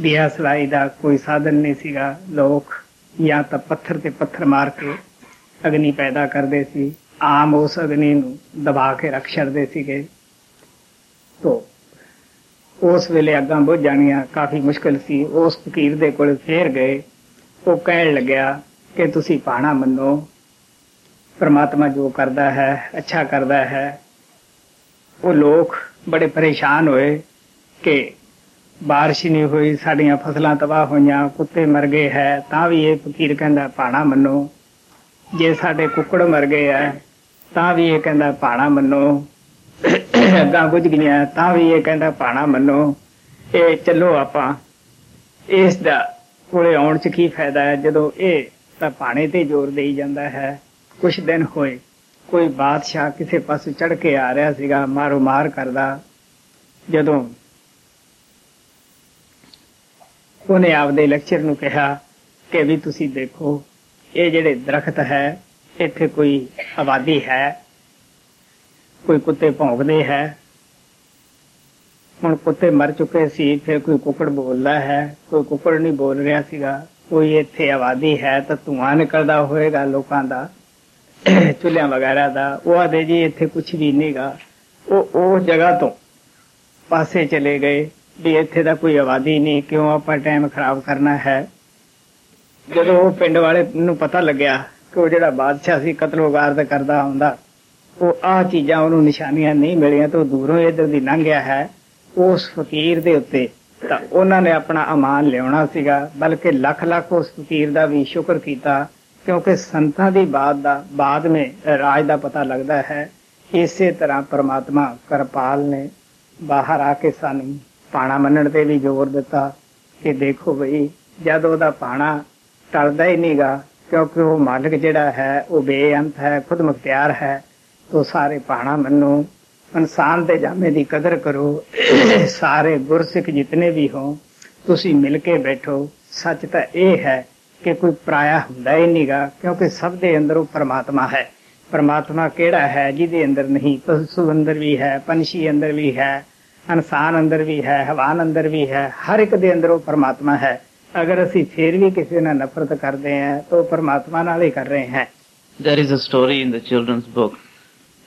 ਦਿਆ ਸਲਾਈ ਦਾ ਕੋਈ ਸਾਧਨ ਨਹੀਂ ਸੀਗਾ। ਲੋਕ ਜਾਂ ਤਾਂ ਪੱਥਰ ਤੇ ਪੱਥਰ ਮਾਰ ਕੇ ਅਗਨੀ ਪੈਦਾ ਕਰਦੇ ਸੀ। ਆਮ ਉਸ ਅਗਨੀ ਨੂੰ ਦਬਾ ਕੇ ਰੱਖ ਛੱਡਦੇ ਸੀਗੇ। ਤੋ ਉਸ ਵੇਲੇ ਅੱਗਾਂ ਬੁਝ ਜਾਣੀਆਂ ਕਾਫੀ ਮੁਸ਼ਕਲ ਸੀ। ਉਸ ਫਕੀਰ ਦੇ ਕੋਲ ਫੇਰ ਗਏ। ਉਹ ਕਹਿਣ ਲੱਗਿਆ ਕਿ ਤੁਸੀਂ ਪਾਣਾ ਮੰਨੋ। ਪਰਮਾਤਮਾ ਜੋ ਕਰਦਾ ਹੈ, ਅੱਛਾ ਕਰਦਾ ਹੈ। ਉਹ ਲੋਕ ਬੜੇ ਪਰੇਸ਼ਾਨ ਹੋਏ ਕਿ ਬਾਰਿਸ਼ ਨਹੀਂ ਹੋਈ, ਸਾਡੀਆਂ ਫਸਲਾਂ ਤਬਾਹ ਹੋਈਆਂ, ਕੁੱਤੇ ਮਰ ਗਏ ਹੈ, ਤਾਂ ਵੀ ਇਹ ਫਕੀਰ ਕਹਿੰਦਾ ਪਾਣਾ ਮੰਨੋ। ਜੇ ਸਾਡੇ ਕੁੱਕੜ ਮਰ ਗਏ ਆ ਤਾਂ ਵੀ ਇਹ ਕਹਿੰਦਾ ਪਾਣਾ ਮੰਨੋ। ਅੱਗਾਂ ਬੁਝ ਗਈਆਂ, ਤਾਂ ਵੀ ਇਹ ਕਹਿੰਦਾ ਪਾਣਾ ਮੰਨੋ। ਇਹ ਚੱਲੋ ਆਪਾਂ। ਇਸ ਦਾ ਕੋਲੇ ਆਉਣ ਚ ਕੀ ਫਾਇਦਾ ਹੈ? ਜਦੋਂ ਇਹ ਤਾਂ ਪਾਣੇ ਤੇ ਜ਼ੋਰ ਦੇਈ ਜਾਂਦਾ ਹੈ। ਕੁਝ ਦਿਨ ਹੋਏ, ਕੋਈ ਬਾਦਸ਼ਾਹ ਕਿਸੇ ਪਾਸੇ ਚੜ ਕੇ ਆ ਰਿਹਾ ਸੀਗਾ ਮਾਰੋ ਮਾਰ ਕਰਦਾ। ਜਦੋਂ ਉਹਨੇ ਆਪਦੇ ਲੈਕਚਰ ਨੂੰ ਕਿਹਾ ਕਿ ਵੀ ਤੁਸੀਂ ਦੇਖੋ, ਇਹ ਜਿਹੜੇ ਦਰਖਤ ਹੈ, ਇੱਥੇ ਕੋਈ ਆਬਾਦੀ ਹੈ, ਕੋਈ ਕੁੱਤੇ ਭੌਂਕਦੇ ਹੈ, ਹੁਣ ਕੁੱਤੇ ਮਰ ਚੁੱਕੇ ਸੀ ਫਿਰ ਕੋਈ ਕੁੱਕੜ ਬੋਲਦਾ ਹੈ, ਕੋਈ ਕੁੱਕੜ ਨਹੀਂ ਬੋਲ ਰਿਹਾ ਸੀਗਾ, ਕੋਈ ਇੱਥੇ ਆਬਾਦੀ ਹੈ ਤਾਂ ਧੂਆਂ ਨਿਕਲਦਾ ਹੋਏਗਾ ਲੋਕਾਂ ਦਾ, ਚੁੱਲ੍ਹਿਆਂ ਵਗੈਰਾ ਦਾ, ਉਹ ਆਦੇ ਜੀ ਇੱਥੇ ਕੁਝ ਵੀ ਨਹੀਂਗਾ ਉਹ ਉਹ ਜਗ੍ਹਾ ਤੋਂ ਪਾਸੇ ਚਲੇ ਗਏ। ਵੀ ਇੱਥੇ ਦਾ ਕੋਈ ਆਬਾਦੀ ਨਹੀਂ, ਕਿਉਂ ਆਪਾਂ ਟਾਈਮ ਖਰਾਬ ਕਰਨਾ ਹੈ? ਜਦੋਂ ਉਹ ਪਿੰਡ ਵਾਲੇ ਨੂੰ ਪਤਾ ਲੱਗਿਆ ਕਿ ਉਹ ਜਿਹੜਾ ਬਾਦਸ਼ਾਹ ਸੀ ਕਤਲੋਗਾਰਦ ਕਰਦਾ ਹੁੰਦਾ, ਉਹ ਆਹ ਚੀਜ਼ਾਂ ਉਹਨੂੰ ਨਿਸ਼ਾਨੀਆਂ ਨਹੀਂ ਮਿਲੀਆਂ ਤਾਂ ਉਹ ਦੂਰੋਂ ਇਧਰ ਦੀ ਲੰਘ ਗਿਆ ਹੈ। ਉਸ ਫਕੀਰ ਦੇ ਉੱਤੇ ਤਾਂ ਉਹਨਾਂ ਨੇ ਆਪਣਾ ਅਮਾਨ ਲਿਆਉਣਾ ਸੀਗਾ, ਬਲਕਿ ਲੱਖ ਲੱਖ ਉਸ ਫਕੀਰ ਦਾ ਵੀ ਸ਼ੁਕਰ ਕੀਤਾ, ਕਿਉਂਕਿ ਸੰਤਾਂ ਦੀ ਬਾਤ ਦਾ, ਬਾਅਦ ਵਿੱਚ ਰਾਜ ਦਾ ਪਤਾ ਲੱਗਦਾ ਹੈ। ਇਸੇ ਤਰ੍ਹਾਂ ਪ੍ਰਮਾਤਮਾ ਕਿਰਪਾਲ ਨੇ ਬਾਹਰ ਆ ਕੇ ਸਾਨੂੰ ਪਾਣਾ ਮੰਨਣ ਤੇ ਵੀ ਜ਼ੋਰ ਦਿੱਤਾ ਕਿ ਦੇਖੋ ਬਈ, ਜਦ ਉਹਦਾ ਪਾਣਾ ਟਲਦਾ ਹੀ ਨਹੀਂਗਾ ਕਿਉਂਕਿ ਉਹ ਮਾਲਕ ਜਿਹੜਾ ਹੈ, ਉਹ ਬੇਅੰਤ ਹੈ, ਖੁਦ ਮੁਖਤਿਆਰ ਹੈ, ਤੋ ਸਾਰੇ ਪਾਣਾ ਮੰਨੋ। ਇਨਸਾਨ ਦੇ ਜਾਮੇ ਦੀ ਕਦਰ ਕਰੋ। ਸਾਰੇ ਗੁਰਸਿੱਖ ਜਿਤਨੇ ਵੀ ਹੋ ਤੁਸੀਂ ਮਿਲ ਕੇ ਬੈਠੋ। ਸੱਚ ਤਾਂ ਇਹ ਹੈ ਕਿ ਕੋਈ ਪਰਾਇਆ ਹੁੰਦਾ ਹੀ ਨਹੀਂਗਾ ਕਿਉਂਕਿ ਸਭ ਦੇ ਅੰਦਰ ਉਹ ਪਰਮਾਤਮਾ ਹੈ। ਪਰਮਾਤਮਾ ਕਿਹੜਾ ਹੈ, ਜਿਹਦੇ ਅੰਦਰ ਨਹੀਂ? ਪਸ਼ੂ ਅੰਦਰ ਵੀ ਹੈ, ਪੰਛੀ ਅੰਦਰ ਵੀ ਹੈ। ਇਨਸਾਨ ਅੰਦਰ ਵੀ ਹੈ ਹਵਾਨ ਅੰਦਰ ਵੀ ਹੈ ਹਰ ਇੱਕ ਦੇ ਅੰਦਰ ਉਹ ਪਰਮਾਤਮਾ ਹੈ ਅਗਰ ਅਸੀਂ ਫੇਰ ਵੀ ਕਿਸੇ ਨਾਲ ਨਫ਼ਰਤ ਕਰਦੇ ਹਾਂ ਤਾਂ ਉਹ ਪਰਮਾਤਮਾ ਨਾਲ ਹੀ ਕਰ ਰਹੇ ਹਾਂ There is a story in the children's book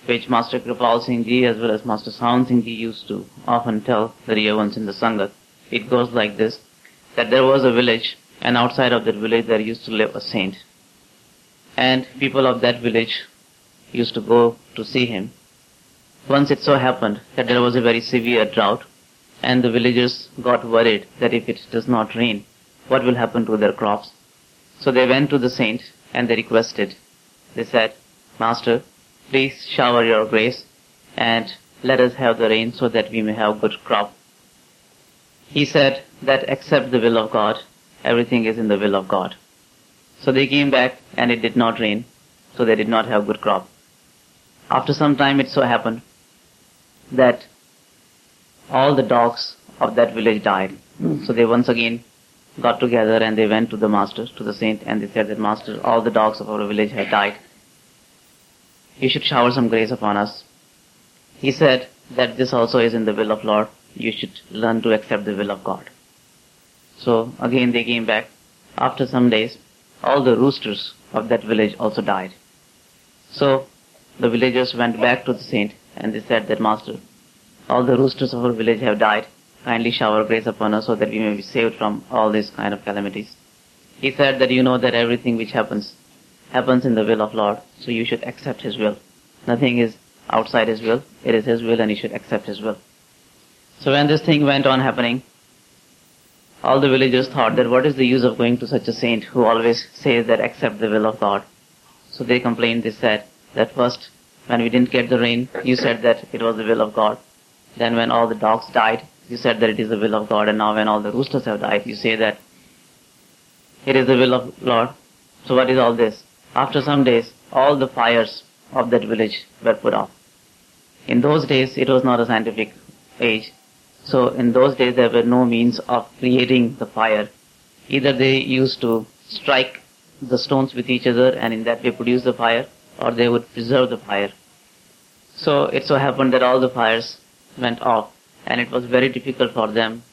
which Master Kripal Singh Ji as well as Master Sound Singh Ji used to often tell the dear ones in the Sangat. It goes like this, that there was a village and outside of that village there used to live a saint. And people of that village used to go to see him. Once it so happened that there was a very severe drought and the villagers got worried that if it does not rain, what will happen to their crops? So they went to the saint and they requested. They said, Master, please shower your grace and let us have the rain so that we may have good crop. He said that except the will of God, everything is in the will of God. So they came back and it did not rain, so they did not have good crop. After some time it so happened that all the dogs of that village died. Hmm. So they once again got together and they went to the master, to the saint, and they said that master, all the dogs of our village have died. You should shower some grace upon us. He said that this also is in the will of Lord. You should learn to accept the will of God. So again they came back. After some days, all the roosters of that village also died. So the villagers went back to the saint and they said that master, all the roosters of our village have died. Kindly shower grace upon us so that we may be saved from all these kind of calamities. He said that you know that everything which happens happens in the will of Lord, so you should accept His will. Nothing is outside His will, it is His will and you should accept His will. So when this thing went on happening, all the villagers thought that what is the use of going to such a saint who always says that accept the will of God. So they complained, they said that first when we didn't get the rain, you said that it was the will of God. Then when all the dogs died, you said that it is the will of God. And now when all the roosters have died, you say that it is the will of Lord. So what is all this? After some days, all the fires of that village were put off. In those days, it was not a scientific age. So in those days, there were no means of creating the fire. Either they used to strike the stones with each other and in that way produce the fire, or they would preserve the fire. So it so happened that all the fires went off and it was very difficult for them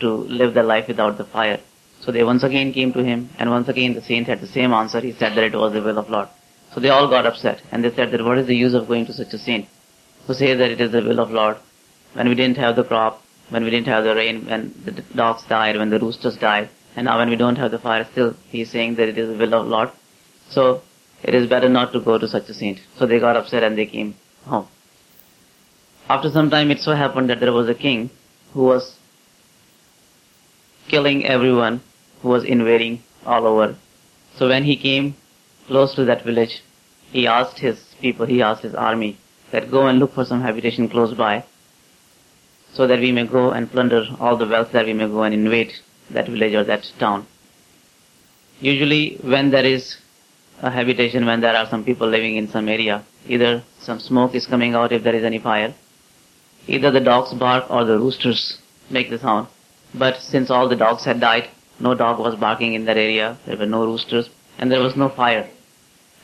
to live their life without the fire. So they once again came to him and once again the saint had the same answer. He said that it was the will of Lord. So they all got upset and they said that what is the use of going to such a saint who says that it is the will of Lord when we didn't have the crop, when we didn't have the rain, when the dogs died, when the roosters died, and now when we don't have the fire still, he is saying that it is the will of Lord. So it is better not to go to such a saint. So they got upset and they came home. After some time it so happened that there was a king who was killing everyone who was invading all over. So when he came close to that village, he asked his people, he asked his army that go and look for some habitation close by so that we may go and plunder all the wealth that we may go and invade that village or that town. Usually when there is a habitation, when there are some people living in some area, either some smoke is coming out if there is any fire, either the dogs bark or the roosters make the sound. But since all the dogs had died, No dog was barking in that area. There were no roosters, and there was no fire,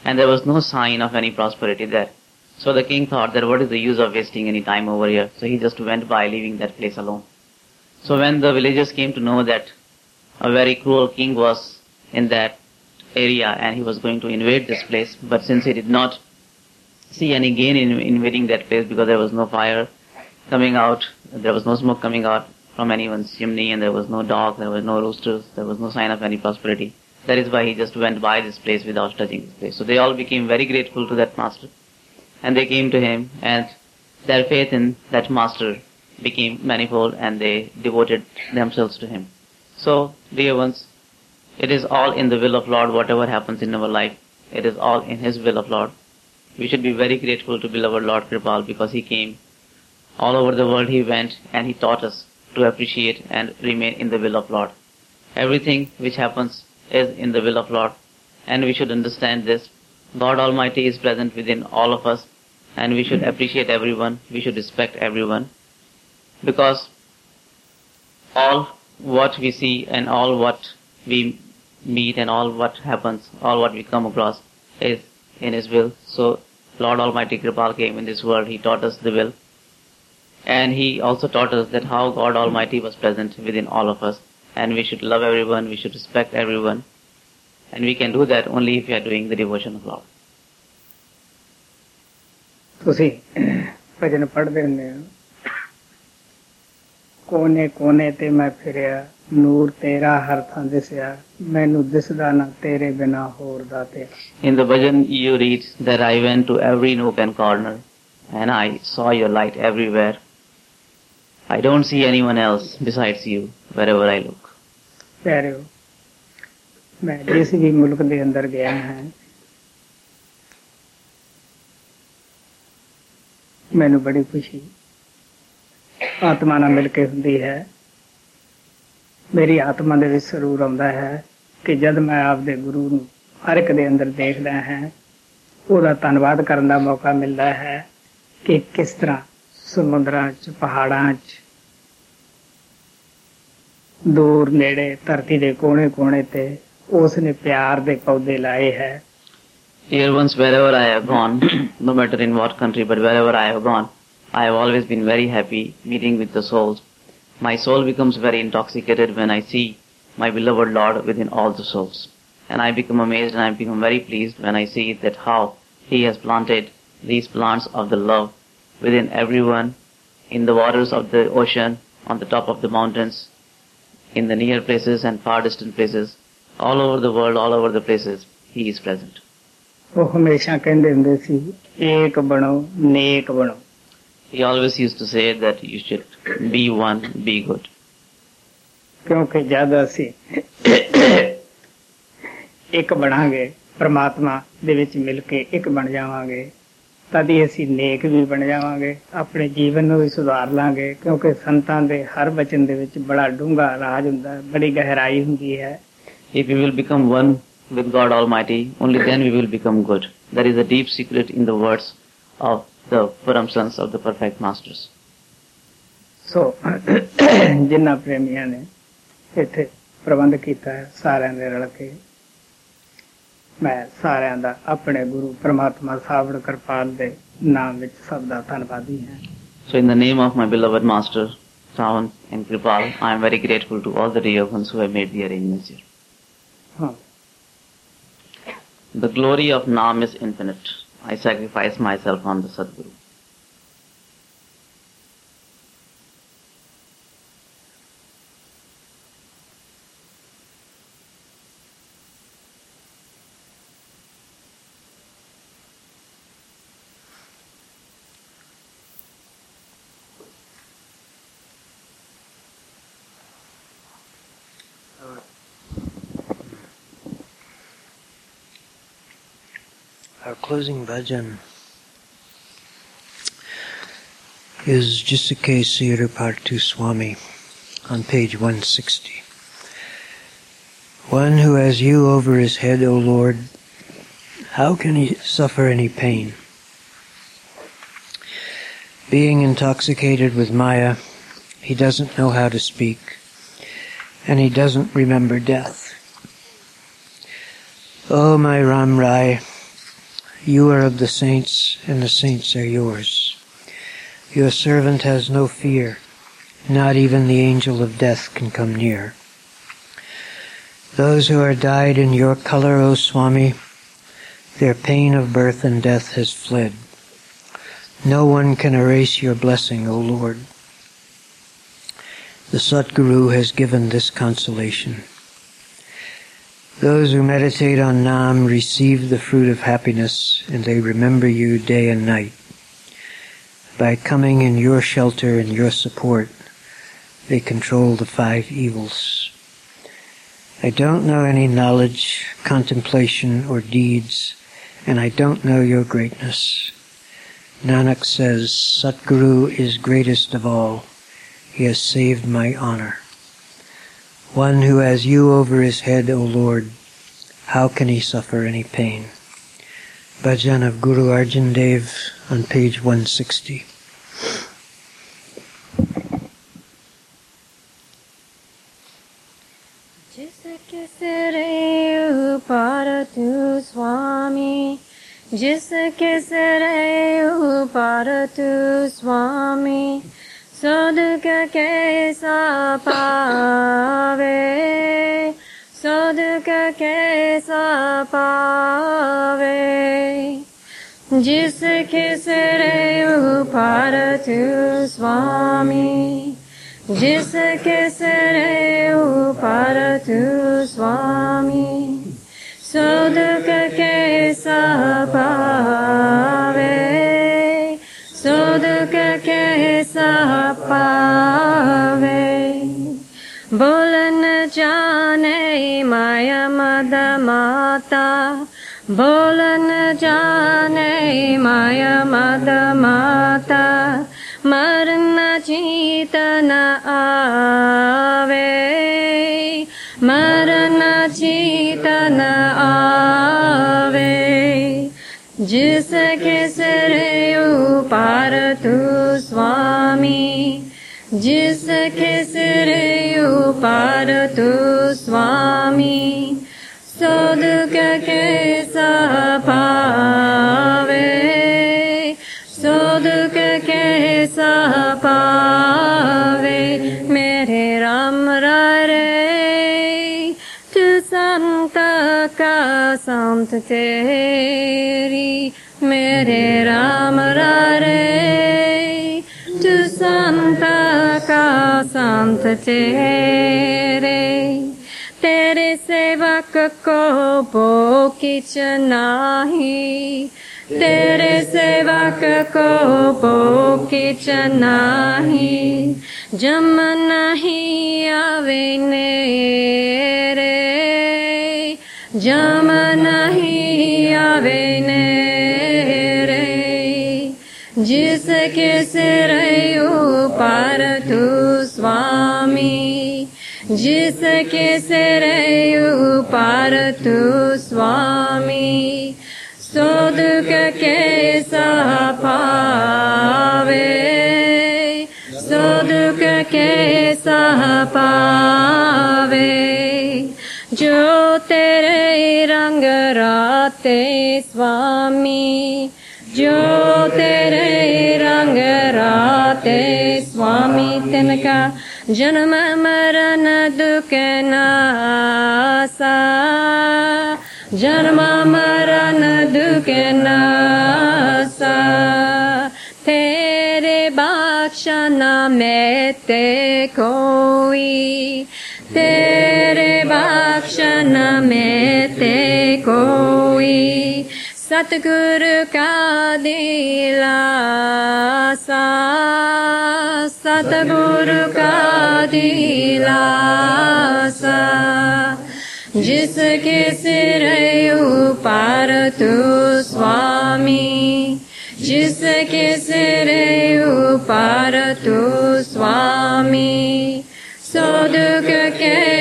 and there was no sign of any prosperity there. So the king thought that what is the use of wasting any time over here? So he just went by leaving that place alone. So when the villagers came to know that a very cruel king was in that area and he was going to invade this place, but since he did not see any gain in invading that place because there was no fire coming out, there was no smoke coming out from anyone's chimney and there was no dog, there was no roosters, there was no sign of any prosperity. That is why he just went by this place without touching this place. So they all became very grateful to that master and they came to him and their faith in that master became manifold and they devoted themselves to him. So, dear ones, it is all in the will of Lord whatever happens in our life. It is all in His will of Lord. We should be very grateful to beloved Lord Kirpal because He came. All over the world He went and He taught us to appreciate and remain in the will of Lord. Everything which happens is in the will of Lord and we should understand this. God Almighty is present within all of us and we should appreciate everyone. We should respect everyone because all what we see and all what we meet and all what happens, all what we come across is in His will. So Lord Almighty Kirpal came in this world. He taught us the will. And He also taught us that how God Almighty was present within all of us. And we should love everyone. We should respect everyone. And we can do that only if we are doing the devotion of Lord. So see, ਕੋਨੇ ਕੋਨੇ ਤੇ ਮੈਂ ਫਿਰਿਆ ਨੂਰ ਤੇਰਾ ਹਰ ਥਾਂ ਦਿਸਿਆ ਮੈਨੂੰ ਦਿਸਦਾ ਨਾ ਤੇਰੇ ਬਿਨਾ ਹੋਰ ਦਾਤੇ In the bhajan you read that I went to every nook and corner and I saw your light everywhere. I don't see anyone else besides you wherever I look. ਪਿਆਰਿਓ ਮੈਂ ਜਿਸ ਵੀ ਮੁਲਕ ਦੇ ਅੰਦਰ ਗਿਆ ਹਾਂ ਮੈਨੂੰ ਬੜੀ ਖੁਸ਼ੀ ਆਤਮਾ ਨਾਲ ਮਿਲ ਕੇ ਹੁੰਦੀ ਹੈ ਮੇਰੀ ਆਤਮਾ ਦੇ ਵਿੱਚ ਸਰੂਰ ਆਉਂਦਾ ਹੈ ਕਿ ਜਦ ਮੈਂ ਆਪਦੇ ਗੁਰੂ ਨੂੰ ਹਰ ਇੱਕ ਦੇ ਅੰਦਰ ਦੇਖਦਾ ਹਾਂ ਉਹਦਾ ਧੰਨਵਾਦ ਕਰਨ ਦਾ ਮੌਕਾ ਮਿਲਦਾ ਹੈ ਕਿ ਕਿਸ ਤਰ੍ਹਾਂ ਸਮੁੰਦਰਾਂ 'ਚ ਪਹਾੜਾਂ 'ਚ ਦੂਰ ਨੇੜੇ ਧਰਤੀ ਦੇ ਕੋਨੇ-ਕੋਨੇ ਤੇ ਉਸ ਨੇ ਪਿਆਰ ਦੇ ਪੌਦੇ ਲਾਏ ਹੈ Dear ones, wherever I have gone, no matter in what country, but wherever I have gone, I have always been very happy meeting with the souls. My soul becomes very intoxicated when I see my beloved Lord within all the souls. And I become amazed and I become very pleased when I see that how He has planted these plants of the love within everyone, in the waters of the ocean, on the top of the mountains, in the near places and far distant places, all over the world, all over the places, He is present. ਉਹ ਹਮੇਸ਼ਾ ਕਹਿੰਦੇ ਹੁੰਦੇ ਸੀ ਏਕ ਬਣੋ ਨੇਕ ਬਣੋ He always used to say that you should be one, be good. ਕਿਉਂਕਿ ਜਦ ਅਸੀਂ ਇੱਕ ਬਣਾਂਗੇ ਪ੍ਰਮਾਤਮਾ ਦੇ ਵਿੱਚ ਮਿਲ ਕੇ ਇੱਕ ਬਣ ਜਾਵਾਂਗੇ ਤਦ ਹੀ ਅਸੀਂ ਨੇਕ ਵੀ ਬਣ ਜਾਵਾਂਗੇ ਆਪਣੇ ਜੀਵਨ ਨੂੰ ਵੀ ਸੁਧਾਰ ਲਾਂਗੇ ਕਿਉਂਕਿ ਸੰਤਾਂ ਦੇ ਹਰ ਬਚਨ ਦੇ ਵਿੱਚ ਬੜਾ ਡੂੰਘਾ ਰਾਜ ਹੁੰਦਾ ਹੈ ਬੜੀ ਗਹਿਰਾਈ ਹੁੰਦੀ ਹੈ If we will become one with God Almighty, only then we will become good. That is a deep secret in the words of the Puram sons of the perfect masters. So in the name of my beloved master Savan and Kirpal, I am very grateful to all the dear ones who have made the arrangements here. Huh. The glory of Naam is infinite. I sacrifice myself on the Satguru. Our closing bhajan is Jisake Sirapartu Swami on page 160. One who has you over his head, O Lord, how can he suffer any pain? Being intoxicated with Maya, he doesn't know how to speak. and he doesn't remember death. Oh, my Ram Rai, you are of the saints, and the saints are yours. Your servant has no fear. Not even the angel of death can come near. Those who are dyed in your color, O Swami, their pain of birth and death has fled. No one can erase your blessing, O Lord. The Satguru has given this consolation. Those who meditate on Naam receive the fruit of happiness and they remember you day and night. By coming in your shelter and your support, they control the five evils. I don't know any knowledge, contemplation, or deeds, and I don't know your greatness. Nanak says, Satguru is greatest of all. He has saved my honor. One who has you over his head, O Lord, how can he suffer any pain? Bhajan of Guru Arjan Dev on page 160. जिसके सिरे ऊपर तू स्वामी जिसके सिरे ऊपर तू स्वामी सदक कैसा पावे? सदक कैसा पावे? जिसके सिरे ऊपर तू स्वामी जिसके सिरे ऊपर तू स्वामी सदक कैसा पावे? सदक कैसा पावे? बोलन जाने माया मद माता, बोलन जाने माया मद माता, मरना चीतन आवे। मरना चीतन आवे। जिसके ऊपर तू स्वामी जिसके सिरे ऊपर तू स्वामी सदक कैसा पावे? सदक कैसा पावे? मेरे राम रे तू संत का संत तेरी। मेरे राम रे संत का संत तेरे तेरे सेवक को वो किच नाही तेरे सेवक को वो किच नाही जम नहीं आवे नेरे, जम नहीं आवे नेरे। सिरयो पार तू स्वामी। जिसके सिरयो पार तू स्वामी। सोद के पावे। सोद के पावे। जो तेरे रंग राते स्वामी, जो तेरे राते स्वामी तिनका जन्म मरण दुख नासा जन्म मरण दुख नासा तेरे बख्शन में ते कोई तेरे बख्शन में ते कोई सतगुरु का दिलासा सतगुरु का दिलासा जिसके सिर ऊपर तू स्वामी, जिसके सिर ऊपर तू स्वामी, सो दुख कैसा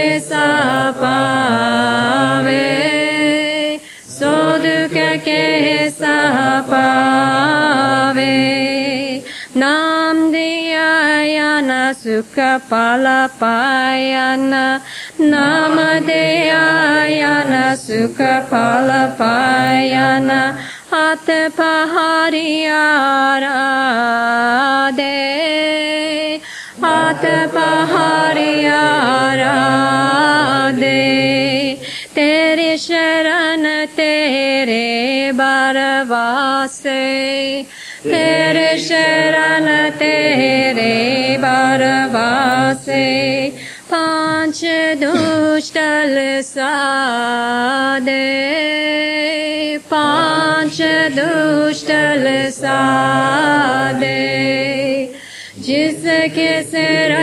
Sukapalapayana Namadeyayana Sukapalapayana Atapahariyarade Atapahariyarade Tere Sharan Tere Baravase तेरे शरण तेरे बरवासे पाँच दुष्टल सादे। पाँच दुष्टल सादे, जिसके सिर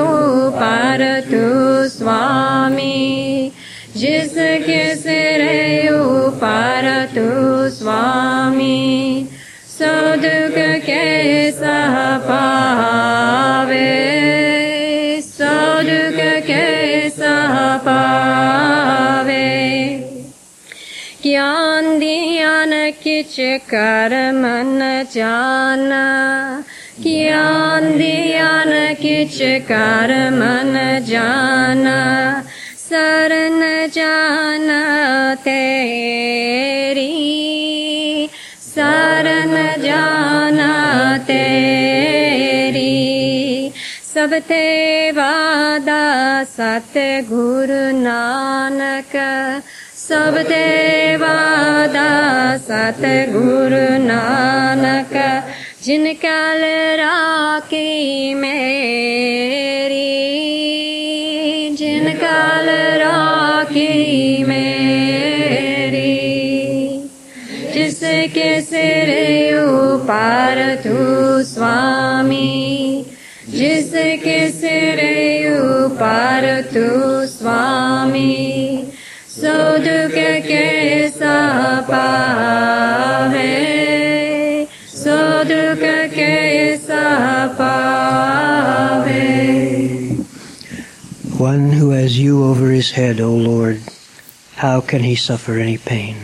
ऊपर तू स्वामी, जिसके सिर ऊपर तू स्वामी। सदुक के सह पावे? सदुक के सह पावे? ज्ञान दियान किच कर मन जाना? ज्ञान दियान किच कर मन जाना? शरण जाना तेरी सबते वादा सतगुरु नानक। सबते वादा सतगुरु नानक। जिनकल राखी मेरी जिनकल राखी मेरी। जिसके सिर ऊपर तू स्वामी जिसके सिर ऊपर तू स्वामी सो दुख कैसा पावे सो दुख कैसा पावे One who has you over his head, O Lord, how can he suffer any pain?